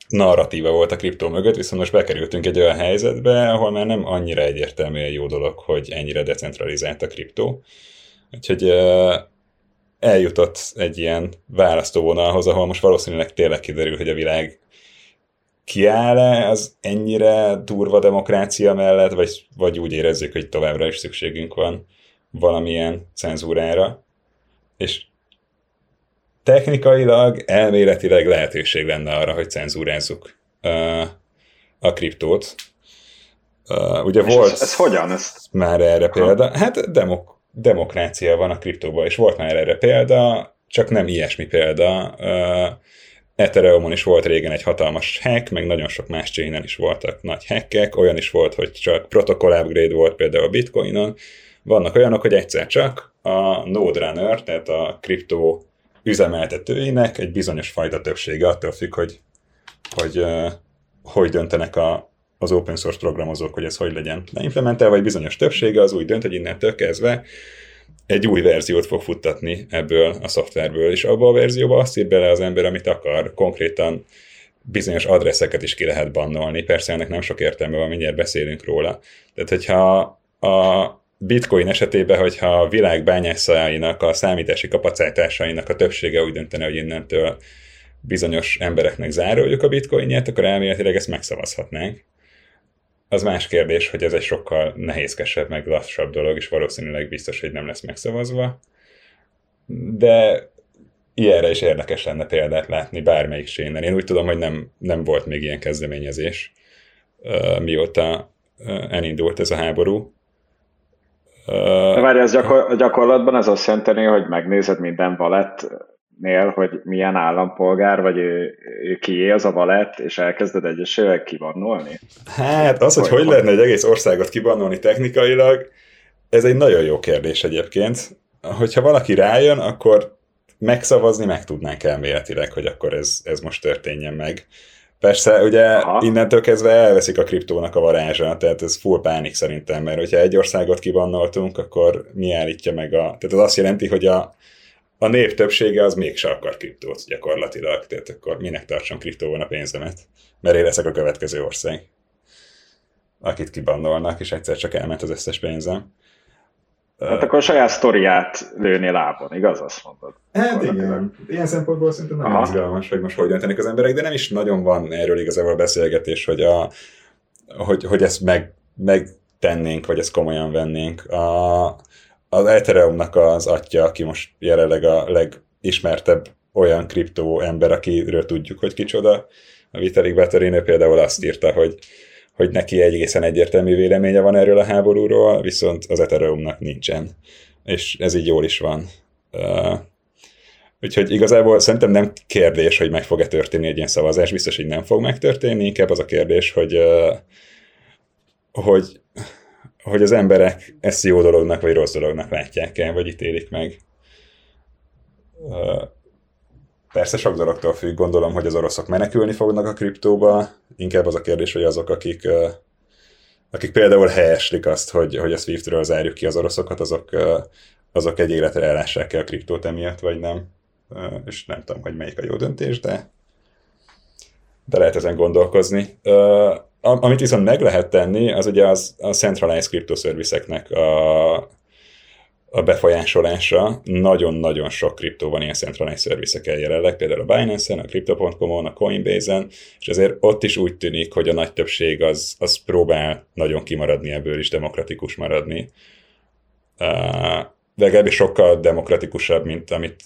B: narratíva volt a kriptó mögött, viszont most bekerültünk egy olyan helyzetbe, ahol már nem annyira egyértelműen jó dolog, hogy ennyire decentralizált a kriptó. Úgyhogy eljutott egy ilyen választóvonalhoz, ahol most valószínűleg tényleg kiderül, hogy a világ kiáll-e az ennyire durva demokrácia mellett, vagy, vagy úgy érezzük, hogy továbbra is szükségünk van valamilyen cenzúrára. És technikailag, elméletileg lehetőség lenne arra, hogy cenzúrázzuk uh, a kriptót. Uh, ugye És volt
A: ez, ez hogyan? Ez...
B: már erre példa. Hát demok, demokrácia van a kriptóban, és volt már erre példa, csak nem ilyesmi példa. Ethereumon is volt régen egy hatalmas hack, meg nagyon sok más chainen is voltak nagy hackek, olyan is volt, hogy csak protokoll upgrade volt például a Bitcoinon. Vannak olyanok, hogy egyszer csak a Node Runner, tehát a kriptó üzemeltetőinek egy bizonyos fajta többsége, attól függ, hogy hogy, hogy döntenek a, az open source programozók, hogy ez hogy legyen leimplementálva, vagy bizonyos többsége az úgy dönt, hogy innentől kezdve egy új verziót fog futtatni ebből a szoftverből, és abba a verzióba azt ír bele az ember, amit akar, konkrétan bizonyos adresszeket is ki lehet bannolni, persze ennek nem sok értelme van, mindjárt beszélünk róla. Tehát, hogyha a bitcoin esetében, hogyha a világ bányászainak, a számítási kapacitásainak a többsége úgy döntene, hogy innentől bizonyos embereknek zároljuk a bitcoinját, akkor elméletileg ezt megszavazhatnánk. Az más kérdés, hogy ez egy sokkal nehézkesebb, meg lassabb dolog, és valószínűleg biztos, hogy nem lesz megszavazva. De ilyenre is érdekes lenne példát látni bármelyik sénen. Én úgy tudom, hogy nem, nem volt még ilyen kezdeményezés, mióta elindult ez a háború.
A: De várj, ez gyakor- gyakorlatban ez azt jelenti, hogy megnézed minden valett nél, hogy milyen állampolgár, vagy ő, ő kié az a valett, és elkezded egyesével kibannolni?
B: Hát az, hogy hogy, hogy lehetne egy egész országot kibannolni technikailag, ez egy nagyon jó kérdés egyébként. Hogyha valaki rájön, akkor megszavazni meg tudnánk elméletileg, hogy akkor ez, ez most történjen meg. Persze, ugye Aha. innentől kezdve elveszik a kriptónak a varázsa, tehát ez full pánik szerintem, mert hogyha egy országot kibannoltunk, akkor mi állítja meg a... Tehát ez azt jelenti, hogy a, a nép többsége az mégse akar kriptót gyakorlatilag, tehát akkor minek tartsam kriptóban a pénzemet, mert én leszek a következő ország, akit kibannolnak, és egyszer csak elment az összes pénzem.
A: Hát akkor a saját sztoriát lőni lábon, igaz? Azt mondod.
B: Hát igen. Ilyen szempontból szerintem nagyon izgalmas, hogy most hogy döntenek az emberek, de nem is nagyon van erről igazából beszélgetés, hogy, a, hogy, hogy ezt meg, megtennénk, vagy ezt komolyan vennénk. A, az Ethereumnak az atya, aki most jelenleg a legismertebb olyan kriptó ember, akiről tudjuk, hogy kicsoda, a Vitalik Buterin például azt írta, hogy, hogy neki egészen egyértelmű véleménye van erről a háborúról, viszont az Ethereumnak nincsen. És ez így jól is van. Uh, úgyhogy igazából szerintem nem kérdés, hogy meg fog-e történni egy ilyen szavazás, biztos, hogy nem fog megtörténni, inkább az a kérdés, hogy, uh, hogy hogy az emberek ezt jó dolognak vagy rossz dolognak látják el, vagy ítélik meg. Persze sok dologtól függ, gondolom, hogy az oroszok menekülni fognak a kriptóba, inkább az a kérdés, hogy azok, akik, akik például helyeslik azt, hogy, hogy a Swiftről zárjuk ki az oroszokat, azok, azok egy életre ellássák el a kriptót emiatt, vagy nem. És nem tudom, hogy melyik a jó döntés, de, de lehet ezen gondolkozni. Amit viszont meg lehet tenni, az ugye az a centralized kriptoszervizeknek a, a befolyásolása. Nagyon-nagyon sok kriptó van ilyen centralized szervizeken jelenleg, például a Binance-en, a Crypto.com-on, a Coinbase-en, és azért ott is úgy tűnik, hogy a nagy többség az, az próbál nagyon kimaradni ebből is, demokratikus maradni. Uh, legalábbis sokkal demokratikusabb, mint amit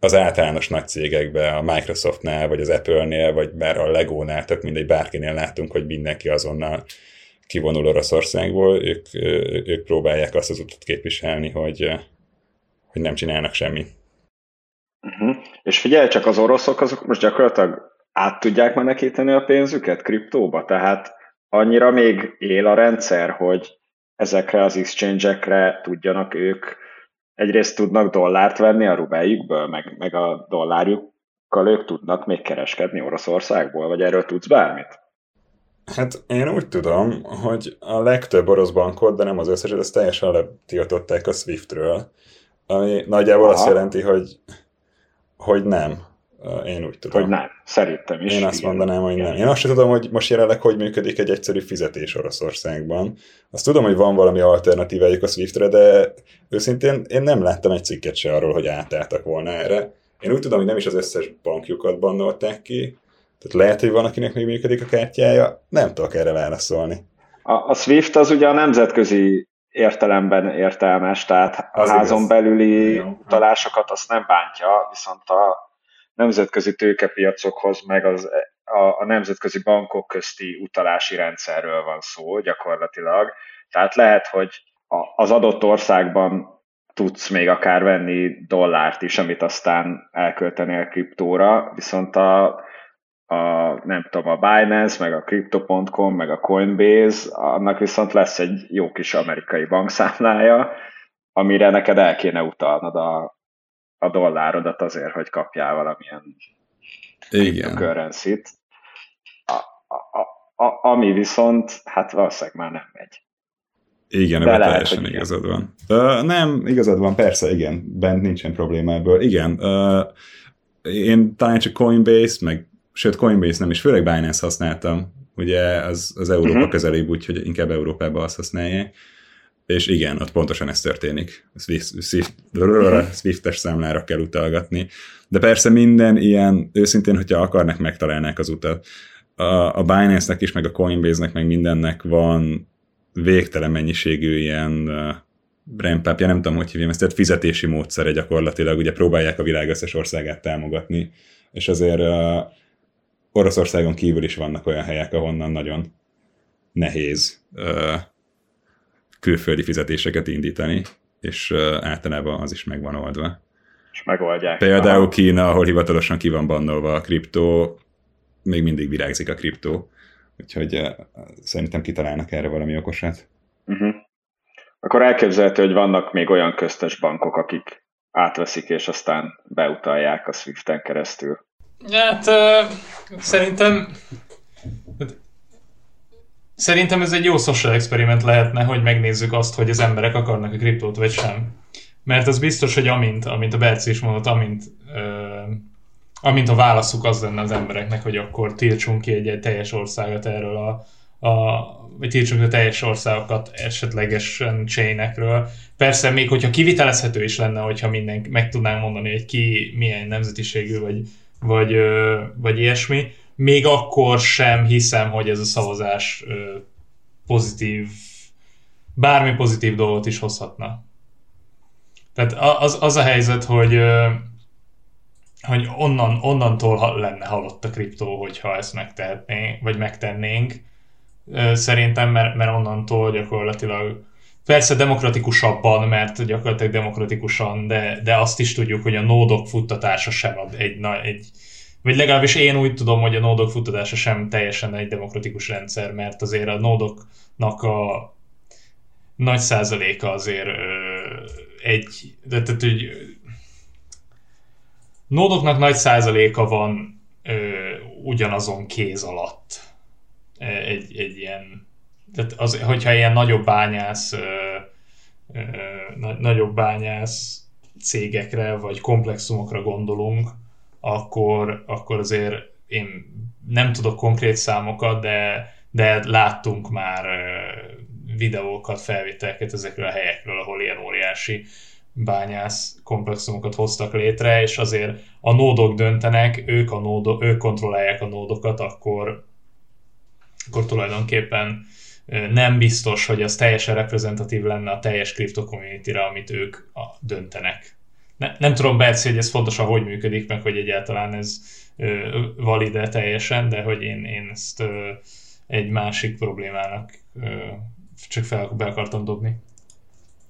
B: az általános nagy cégekben, a Microsoftnál, vagy az Apple-nél, vagy bár a Lego-nál, tök mindegy, bárkinél látunk, hogy mindenki azonnal kivonul Oroszországból, ők, ők próbálják azt az utat képviselni, hogy, hogy nem csinálnak semmit.
A: Uh-huh. És figyelj, csak az oroszok azok most gyakorlatilag át tudják menekíteni a pénzüket kriptóba, tehát annyira még él a rendszer, hogy ezekre az exchange-ekre tudjanak ők egyrészt tudnak dollárt venni a rubeljükből, meg, meg a dollárjukkal ők tudnak még kereskedni Oroszországból, vagy erről tudsz bármit?
B: Hát én úgy tudom, hogy a legtöbb orosz bankot, de nem az összeset, ezt teljesen letiltották a Swiftről, ami nagyjából Aha. azt jelenti, hogy, hogy nem. Én úgy tudom.
A: Hogy nem, szerintem is.
B: Én azt igen. mondanám, hogy igen. nem. Én azt sem tudom, hogy most jelenleg hogy működik egy egyszerű fizetés Oroszországban. Azt tudom, hogy van valami alternatívájuk a Swiftre, de őszintén én nem láttam egy cikket se arról, hogy átálltak volna erre. Én úgy tudom, hogy nem is az összes bankjukat bannolták ki, tehát lehet, hogy van, akinek még működik a kártyája, nem tudok erre válaszolni.
A: A, a SWIFT az ugye a nemzetközi értelemben értelmes, tehát az a házon igaz. belüli Jó. utalásokat azt nem bántja, viszont a nemzetközi tőkepiacokhoz, meg az, a, a nemzetközi bankok közti utalási rendszerről van szó gyakorlatilag. Tehát lehet, hogy a, az adott országban tudsz még akár venni dollárt is, amit aztán elköltenél kriptóra, viszont a, a, nem tudom, a Binance, meg a Crypto.com, meg a Coinbase, annak viszont lesz egy jó kis amerikai bankszámlája, amire neked el kéne utalnod a, a dollárodat azért, hogy kapjál valamilyen
B: Igen.
A: currency a, a, a, ami viszont, hát valószínűleg már nem megy.
B: Igen, ebben teljesen igazad van. Uh, nem, igazad van, persze, igen, bent nincsen probléma ebből. Igen, uh, én talán csak Coinbase, meg sőt Coinbase nem is, főleg Binance használtam, ugye az, az Európa uh-huh. közelébb, úgyhogy inkább Európában azt használják. És igen, ott pontosan ez történik. Swift, Swift, Swiftes számlára kell utalgatni. De persze minden ilyen, őszintén, hogyha akarnak, megtalálnák az utat. A, a Binance-nek is, meg a Coinbase-nek, meg mindennek van végtelen mennyiségű ilyen uh, nem tudom, hogy hívjam ezt, tehát fizetési módszere gyakorlatilag, ugye próbálják a világ összes országát támogatni, és azért uh, Oroszországon kívül is vannak olyan helyek, ahonnan nagyon nehéz uh, külföldi fizetéseket indítani, és általában az is megvan oldva.
A: És megoldják.
B: Például Aha. Kína, ahol hivatalosan ki van bannolva a kriptó, még mindig virágzik a kriptó. Úgyhogy szerintem kitalálnak erre valami okosat. Uh-huh.
A: Akkor elképzelhető, hogy vannak még olyan köztes bankok, akik átveszik, és aztán beutalják a Swift-en keresztül.
C: Hát uh, szerintem Szerintem ez egy jó social experiment lehetne, hogy megnézzük azt, hogy az emberek akarnak a kriptót, vagy sem. Mert az biztos, hogy amint, amint a Berci is mondott, amint, ö, amint a válaszuk az lenne az embereknek, hogy akkor tiltsunk ki egy, egy teljes országot erről a, a vagy tiltsunk a teljes országokat esetlegesen chainekről. Persze még hogyha kivitelezhető is lenne, hogyha minden meg tudnánk mondani, hogy ki milyen nemzetiségű, vagy, vagy, vagy ilyesmi, még akkor sem hiszem, hogy ez a szavazás pozitív, bármi pozitív dolgot is hozhatna. Tehát az, az a helyzet, hogy, hogy onnan, onnantól lenne halott a kriptó, hogyha ezt megtehetnénk, vagy megtennénk. Szerintem, mert, mert onnantól gyakorlatilag persze demokratikusabban, mert gyakorlatilag demokratikusan, de, de azt is tudjuk, hogy a nódok futtatása sem ad egy, egy, vagy legalábbis én úgy tudom, hogy a nódok futtatása sem teljesen egy demokratikus rendszer, mert azért a nódoknak a nagy százaléka azért ö, egy, de tehát, hogy nódoknak nagy százaléka van ö, ugyanazon kéz alatt. Egy, egy ilyen, tehát az, hogyha ilyen nagyobb bányász, ö, ö, nagyobb bányász cégekre vagy komplexumokra gondolunk, akkor, akkor azért én nem tudok konkrét számokat, de, de láttunk már videókat, felvételeket ezekről a helyekről, ahol ilyen óriási bányász komplexumokat hoztak létre, és azért a nódok döntenek, ők, a nódok, ők kontrollálják a nódokat, akkor, akkor tulajdonképpen nem biztos, hogy az teljesen reprezentatív lenne a teljes kripto community amit ők a, döntenek. Ne, nem tudom, Berci, hogy ez fontosan hogy működik, meg hogy egyáltalán ez valide teljesen, de hogy én, én ezt egy másik problémának csak fel be akartam dobni.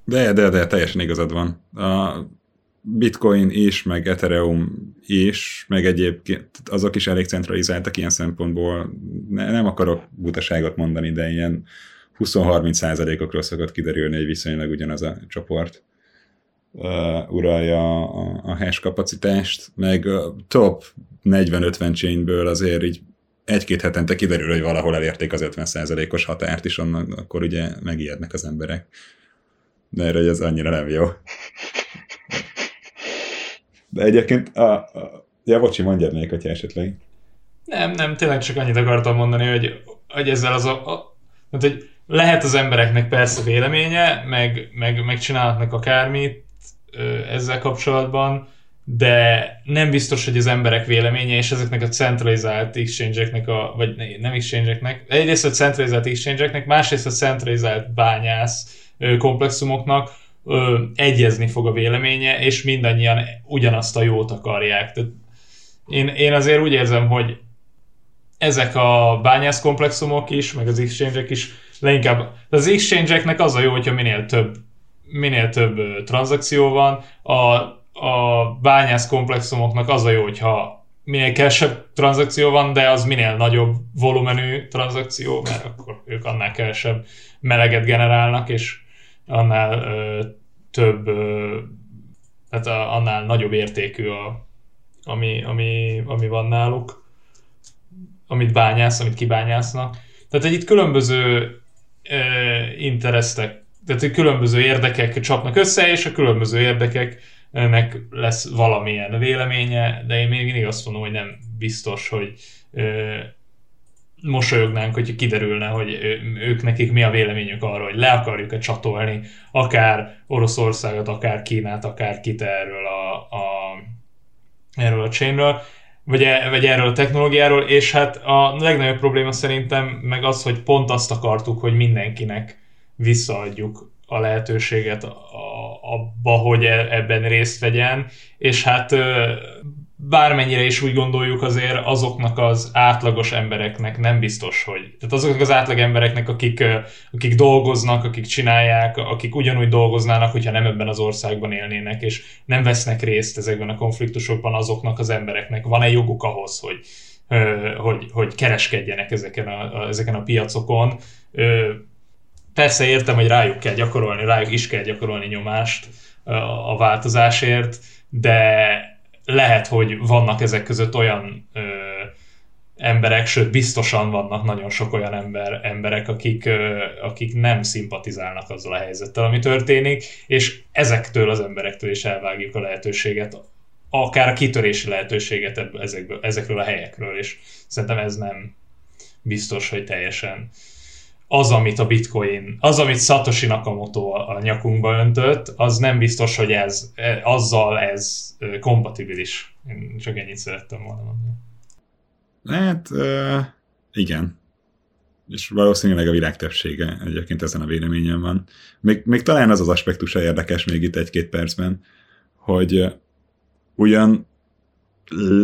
B: De, de, de, teljesen igazad van. A Bitcoin is, meg Ethereum is, meg egyébként azok is elég centralizáltak ilyen szempontból. Ne, nem akarok butaságot mondani, de ilyen 20-30 százalékokról szokott kiderülni, hogy viszonylag ugyanaz a csoport uh, uralja a, a hash kapacitást, meg a top 40-50 chainből azért így egy-két hetente kiderül, hogy valahol elérték az 50%-os határt, és onnan akkor ugye megijednek az emberek. De erre, ez annyira nem jó. De egyébként, a, a, ja, bocsi, mondjad még, hogyha esetleg.
C: Nem, nem, tényleg csak annyit akartam mondani, hogy, hogy ezzel az a, a hát, hogy lehet az embereknek persze véleménye, meg, meg, meg csinálhatnak akármit ezzel kapcsolatban, de nem biztos, hogy az emberek véleménye és ezeknek a centralizált exchange a, vagy nem exchange egyrészt a centralizált exchange másrészt a centralizált bányász komplexumoknak egyezni fog a véleménye, és mindannyian ugyanazt a jót akarják. Tehát én, én azért úgy érzem, hogy ezek a bányász komplexumok is, meg az exchange is leginkább, az exchange az a jó, hogyha minél több minél több tranzakció van, a a bányász komplexumoknak az a jó, hogyha minél kevesebb tranzakció van, de az minél nagyobb volumenű tranzakció, mert akkor ők annál kevesebb meleget generálnak, és annál ö, több, ö, tehát a, annál nagyobb értékű, a, ami, ami, ami van náluk, amit bányász, amit kibányásznak. Tehát egy itt különböző ö, interesztek, tehát különböző érdekek csapnak össze, és a különböző érdekek nek lesz valamilyen véleménye, de én még mindig azt mondom, hogy nem biztos, hogy ö, mosolyognánk, hogyha kiderülne, hogy ők nekik mi a véleményük arról, hogy le akarjuk-e csatolni akár Oroszországot, akár Kínát, akár kit erről a, a, erről a chainről, vagy, e, vagy erről a technológiáról, és hát a legnagyobb probléma szerintem meg az, hogy pont azt akartuk, hogy mindenkinek visszaadjuk a lehetőséget abba, hogy e, ebben részt vegyen, és hát bármennyire is úgy gondoljuk, azért azoknak az átlagos embereknek nem biztos, hogy... Tehát azoknak az átlag embereknek, akik, akik dolgoznak, akik csinálják, akik ugyanúgy dolgoznának, hogyha nem ebben az országban élnének, és nem vesznek részt ezekben a konfliktusokban, azoknak az embereknek. Van-e joguk ahhoz, hogy, hogy, hogy kereskedjenek ezeken a, ezeken a piacokon, persze értem, hogy rájuk kell gyakorolni, rájuk is kell gyakorolni nyomást a változásért, de lehet, hogy vannak ezek között olyan ö, emberek, sőt biztosan vannak nagyon sok olyan ember, emberek, akik, ö, akik nem szimpatizálnak azzal a helyzettel, ami történik, és ezektől az emberektől is elvágjuk a lehetőséget, akár a kitörési lehetőséget ezekből, ezekről a helyekről, és szerintem ez nem biztos, hogy teljesen az, amit a bitcoin, az, amit Satoshi Nakamoto a nyakunkba öntött, az nem biztos, hogy ez, e, azzal ez kompatibilis. Én csak ennyit szerettem volna mondani.
B: Hát, uh, igen. És valószínűleg a világ többsége egyébként ezen a véleményen van. Még, még talán az az aspektusa érdekes még itt egy-két percben, hogy ugyan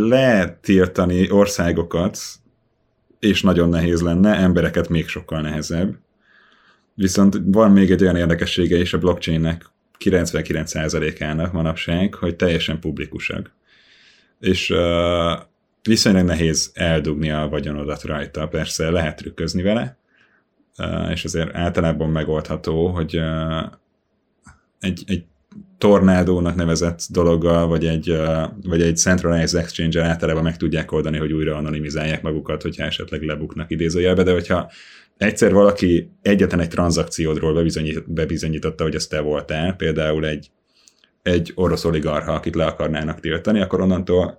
B: lehet tiltani országokat és nagyon nehéz lenne, embereket még sokkal nehezebb. Viszont van még egy olyan érdekessége is a blockchainnek 99%-ának manapság, hogy teljesen publikusak. És uh, viszonylag nehéz eldugni a vagyonodat rajta. Persze lehet trükközni vele, és azért általában megoldható, hogy egy, egy tornádónak nevezett dologgal, vagy egy, vagy egy centralized exchange általában meg tudják oldani, hogy újra anonimizálják magukat, hogyha esetleg lebuknak idézőjelbe, de hogyha egyszer valaki egyetlen egy tranzakciódról bebizonyít, bebizonyította, hogy ez te voltál, például egy, egy orosz oligarha, akit le akarnának tiltani, akkor onnantól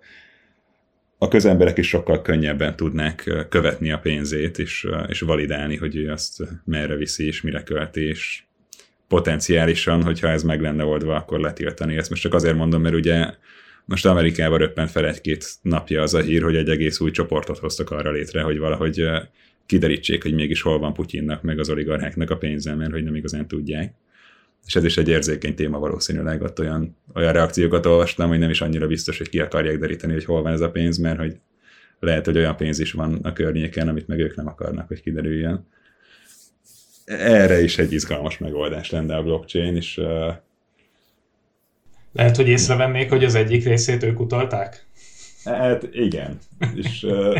B: a közemberek is sokkal könnyebben tudnák követni a pénzét, és, és validálni, hogy ő azt merre viszi, és mire költi, és potenciálisan, hogyha ez meg lenne oldva, akkor letiltani. Ezt most csak azért mondom, mert ugye most Amerikában röppent fel egy-két napja az a hír, hogy egy egész új csoportot hoztak arra létre, hogy valahogy kiderítsék, hogy mégis hol van Putyinnak, meg az oligarcháknak a pénze, mert hogy nem igazán tudják. És ez is egy érzékeny téma valószínűleg, ott olyan, olyan reakciókat olvastam, hogy nem is annyira biztos, hogy ki akarják deríteni, hogy hol van ez a pénz, mert hogy lehet, hogy olyan pénz is van a környéken, amit meg ők nem akarnak, hogy kiderüljön erre is egy izgalmas megoldás lenne a blockchain, és uh...
C: lehet, hogy észrevennék, hogy az egyik részét ők utalták?
B: Hát igen. És uh,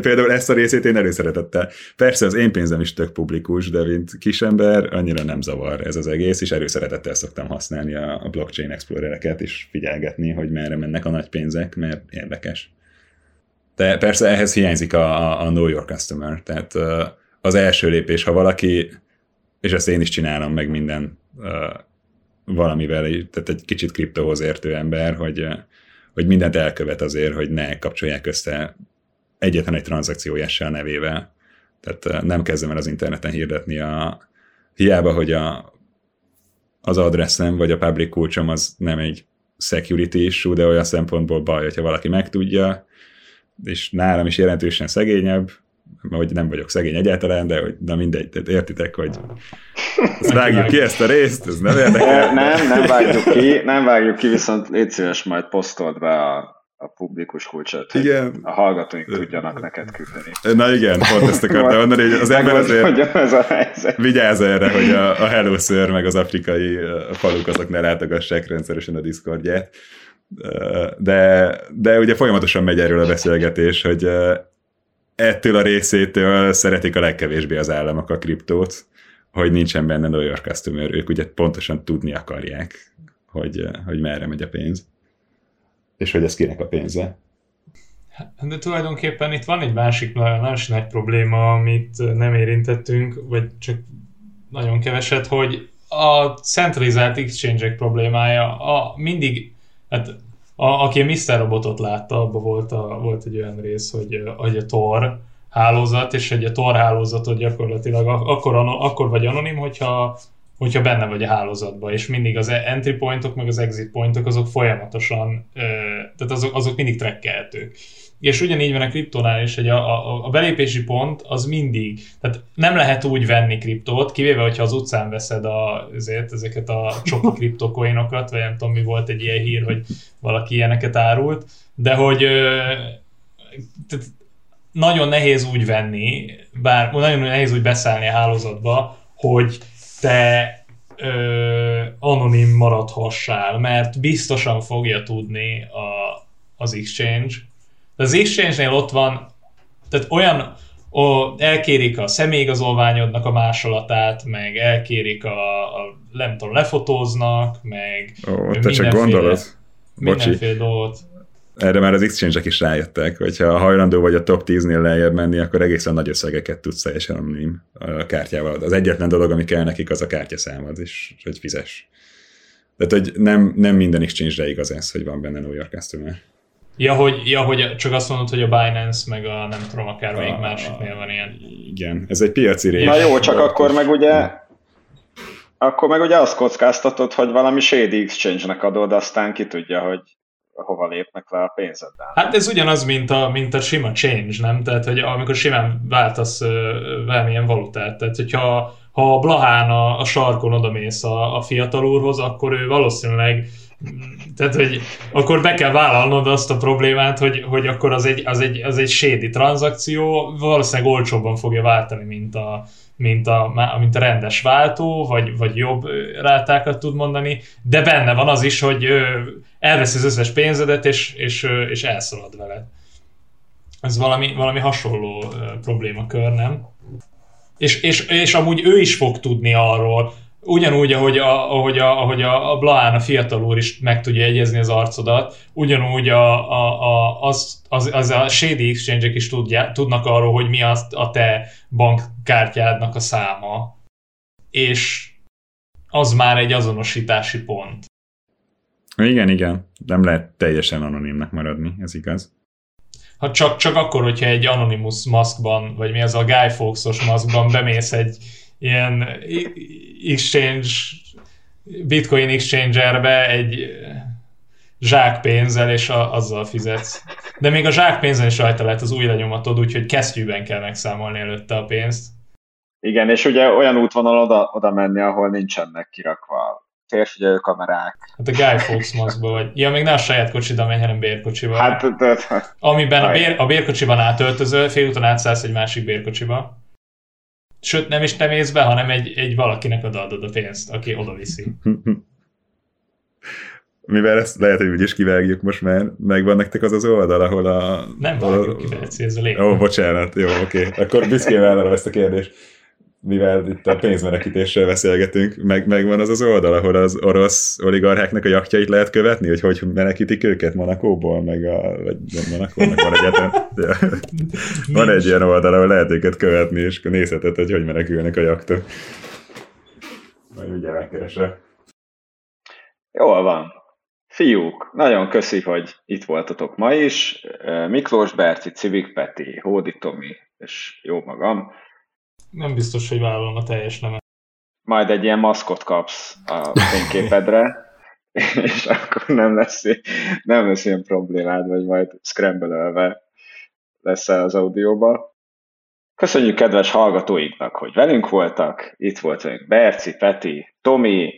B: például ezt a részét én előszeretettel. Persze az én pénzem is tök publikus, de mint kisember annyira nem zavar ez az egész, és előszeretettel szoktam használni a, a blockchain explorereket, és figyelgetni, hogy merre mennek a nagy pénzek, mert érdekes. De persze ehhez hiányzik a, a, a Know Your Customer, tehát uh, az első lépés, ha valaki, és ezt én is csinálom meg minden uh, valamivel, tehát egy kicsit kriptóhoz értő ember, hogy, uh, hogy mindent elkövet azért, hogy ne kapcsolják össze egyetlen egy tranzakciójással nevével. Tehát uh, nem kezdem el az interneten hirdetni a hiába, hogy a, az adresszem vagy a public kulcsom az nem egy security issue, de olyan szempontból baj, hogyha valaki megtudja, és nálam is jelentősen szegényebb, hogy nem vagyok szegény egyáltalán, de hogy na mindegy, tehát értitek, hogy ezt vágjuk ki ezt a részt, ez nem érdekel.
A: Nem, nem vágjuk ki, nem vágjuk ki, viszont légy szíves, majd posztold be a, a publikus kulcsot, hogy igen. a hallgatóink tudjanak neked küldeni.
B: Na igen, pont ezt akartam mondani, hogy az ember azért ez a helyzet. vigyázz erre, hogy a, a Hello Sir meg az afrikai faluk azok ne látogassák rendszeresen a Discordját. De, de ugye folyamatosan megy erről a beszélgetés, hogy ettől a részétől szeretik a legkevésbé az államok a kriptót, hogy nincsen benne New York Customer, ők ugye pontosan tudni akarják, hogy, hogy merre megy a pénz, és hogy ez kinek a pénze.
C: De tulajdonképpen itt van egy másik nagyon nagy probléma, amit nem érintettünk, vagy csak nagyon keveset, hogy a centralizált exchange problémája. A mindig, hát a, aki a Mr. Robotot látta, abban volt, a, volt egy olyan rész, hogy, hogy a Tor hálózat, és hogy a Tor hálózatot gyakorlatilag akkor, akkor vagy anonim, hogyha, hogyha benne vagy a hálózatban, és mindig az entry pointok, meg az exit pointok, azok folyamatosan, tehát azok, azok mindig trekkelhetők. És ugyanígy van a kriptonál is, hogy a, a, a belépési pont az mindig, tehát nem lehet úgy venni kriptót, kivéve, hogyha az utcán veszed a, azért, ezeket a csoki kriptokoinokat, vagy nem tudom, mi volt egy ilyen hír, hogy valaki ilyeneket árult, de hogy tehát nagyon nehéz úgy venni, bár nagyon nehéz úgy beszállni a hálózatba, hogy te ö, anonim maradhassál, mert biztosan fogja tudni a, az exchange, de az exchange-nél ott van, tehát olyan, ó, elkérik a személyigazolványodnak a másolatát, meg elkérik a, a nem tudom, lefotóznak, meg
B: Ó, te csak gondolod.
C: Mindenféle dolgot.
B: Erre már az exchange-ek is rájöttek, hogyha hajlandó vagy a top 10-nél lejjebb menni, akkor egészen nagy összegeket tudsz teljesen anonim a kártyával. Az egyetlen dolog, ami kell nekik, az a kártyaszámod, és hogy fizes. Tehát, hogy nem, nem minden exchange-re igaz ez, hogy van benne New York Customer.
C: Ja hogy, ja, hogy csak azt mondod, hogy a Binance, meg a nem tudom, akár melyik másiknél van ilyen.
B: Igen, ez egy piaci rész.
A: Na jó, csak akkor meg ugye akkor meg ugye azt kockáztatod, hogy valami shady exchange-nek adod, aztán ki tudja, hogy hova lépnek le a pénzeddel.
C: Hát ez ugyanaz, mint a, mint a sima change, nem? Tehát, hogy amikor simán váltasz valamilyen valutát, tehát hogyha ha a Blahán a, a sarkon odamész a, a fiatal úrhoz, akkor ő valószínűleg tehát, hogy akkor be kell vállalnod azt a problémát, hogy, hogy akkor az egy, az, egy, az egy shady tranzakció, valószínűleg olcsóbban fogja váltani, mint a, mint a, mint a rendes váltó, vagy, vagy jobb rátákat tud mondani, de benne van az is, hogy elveszi az összes pénzedet, és, és, és elszalad vele. Ez valami, valami hasonló problémakör, nem? És, és, és amúgy ő is fog tudni arról, ugyanúgy, ahogy a, ahogy a, ahogy a, a Blahán, a fiatal úr is meg tudja egyezni az arcodat, ugyanúgy a, a, a, az, az, az a Shady exchange is tudja, tudnak arról, hogy mi az a te bankkártyádnak a száma. És az már egy azonosítási pont.
B: Igen, igen. Nem lehet teljesen anonimnek maradni, ez igaz.
C: Ha csak, csak akkor, hogyha egy Anonymous maszkban, vagy mi az a Guy Fawkes-os maszkban bemész egy ilyen exchange, bitcoin exchangerbe egy zsákpénzzel, és a, azzal fizetsz. De még a zsákpénzen is rajta lehet az új lenyomatod, úgyhogy kesztyűben kell megszámolni előtte a pénzt.
A: Igen, és ugye olyan útvonal oda, oda menni, ahol nincsenek kirakva térfigyelő kamerák.
C: Hát a Guy Fawkes maszkba vagy. Ja, még ne a saját kocsida menj, hanem bérkocsiba.
A: Hát, de,
C: Amiben a, bér, a bérkocsiban átöltözöl, félúton átszállsz egy másik bérkocsiba. Sőt, nem is te mész be, hanem egy, egy valakinek odaadod a pénzt, aki oda viszi.
B: Mivel ezt lehet, hogy úgyis kivágjuk most már, megvan nektek az az oldal, ahol a...
C: Nem vágjuk ki, ez a lényeg.
B: Ó, bocsánat, jó, oké. Okay. Akkor büszkén vállalom ezt a kérdést mivel itt a pénzmenekítésről beszélgetünk, meg, megvan az az oldal, ahol az orosz oligarcháknak a jaktjait lehet követni, hogy hogy menekítik őket Monakóból, meg a, vagy Monakónak van egy, van egy ilyen oldal, ahol lehet őket követni, és nézheted, hogy hogy menekülnek a jaktok. Majd ugye megkeresel.
A: Jól van. Fiúk, nagyon köszi, hogy itt voltatok ma is. Miklós Berci, Civik Peti, Hódi Tomi és jó magam
C: nem biztos, hogy vállalom a teljes nevet.
A: Majd egy ilyen maszkot kapsz a fényképedre, és akkor nem lesz, nem lesz ilyen problémád, vagy majd scramble lesz az audióba. Köszönjük kedves hallgatóinknak, hogy velünk voltak. Itt volt velünk Berci, Peti, Tomi,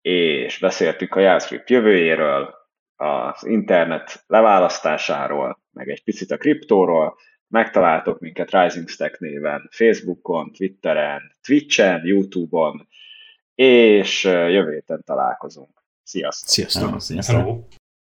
A: és beszéltük a JavaScript jövőjéről, az internet leválasztásáról, meg egy picit a kriptóról. Megtaláltok minket Rising Stack néven Facebookon, Twitteren, Twitchen, Youtube-on, és jövő héten találkozunk. Sziasztok!
D: Sziasztok!
B: Sziasztok.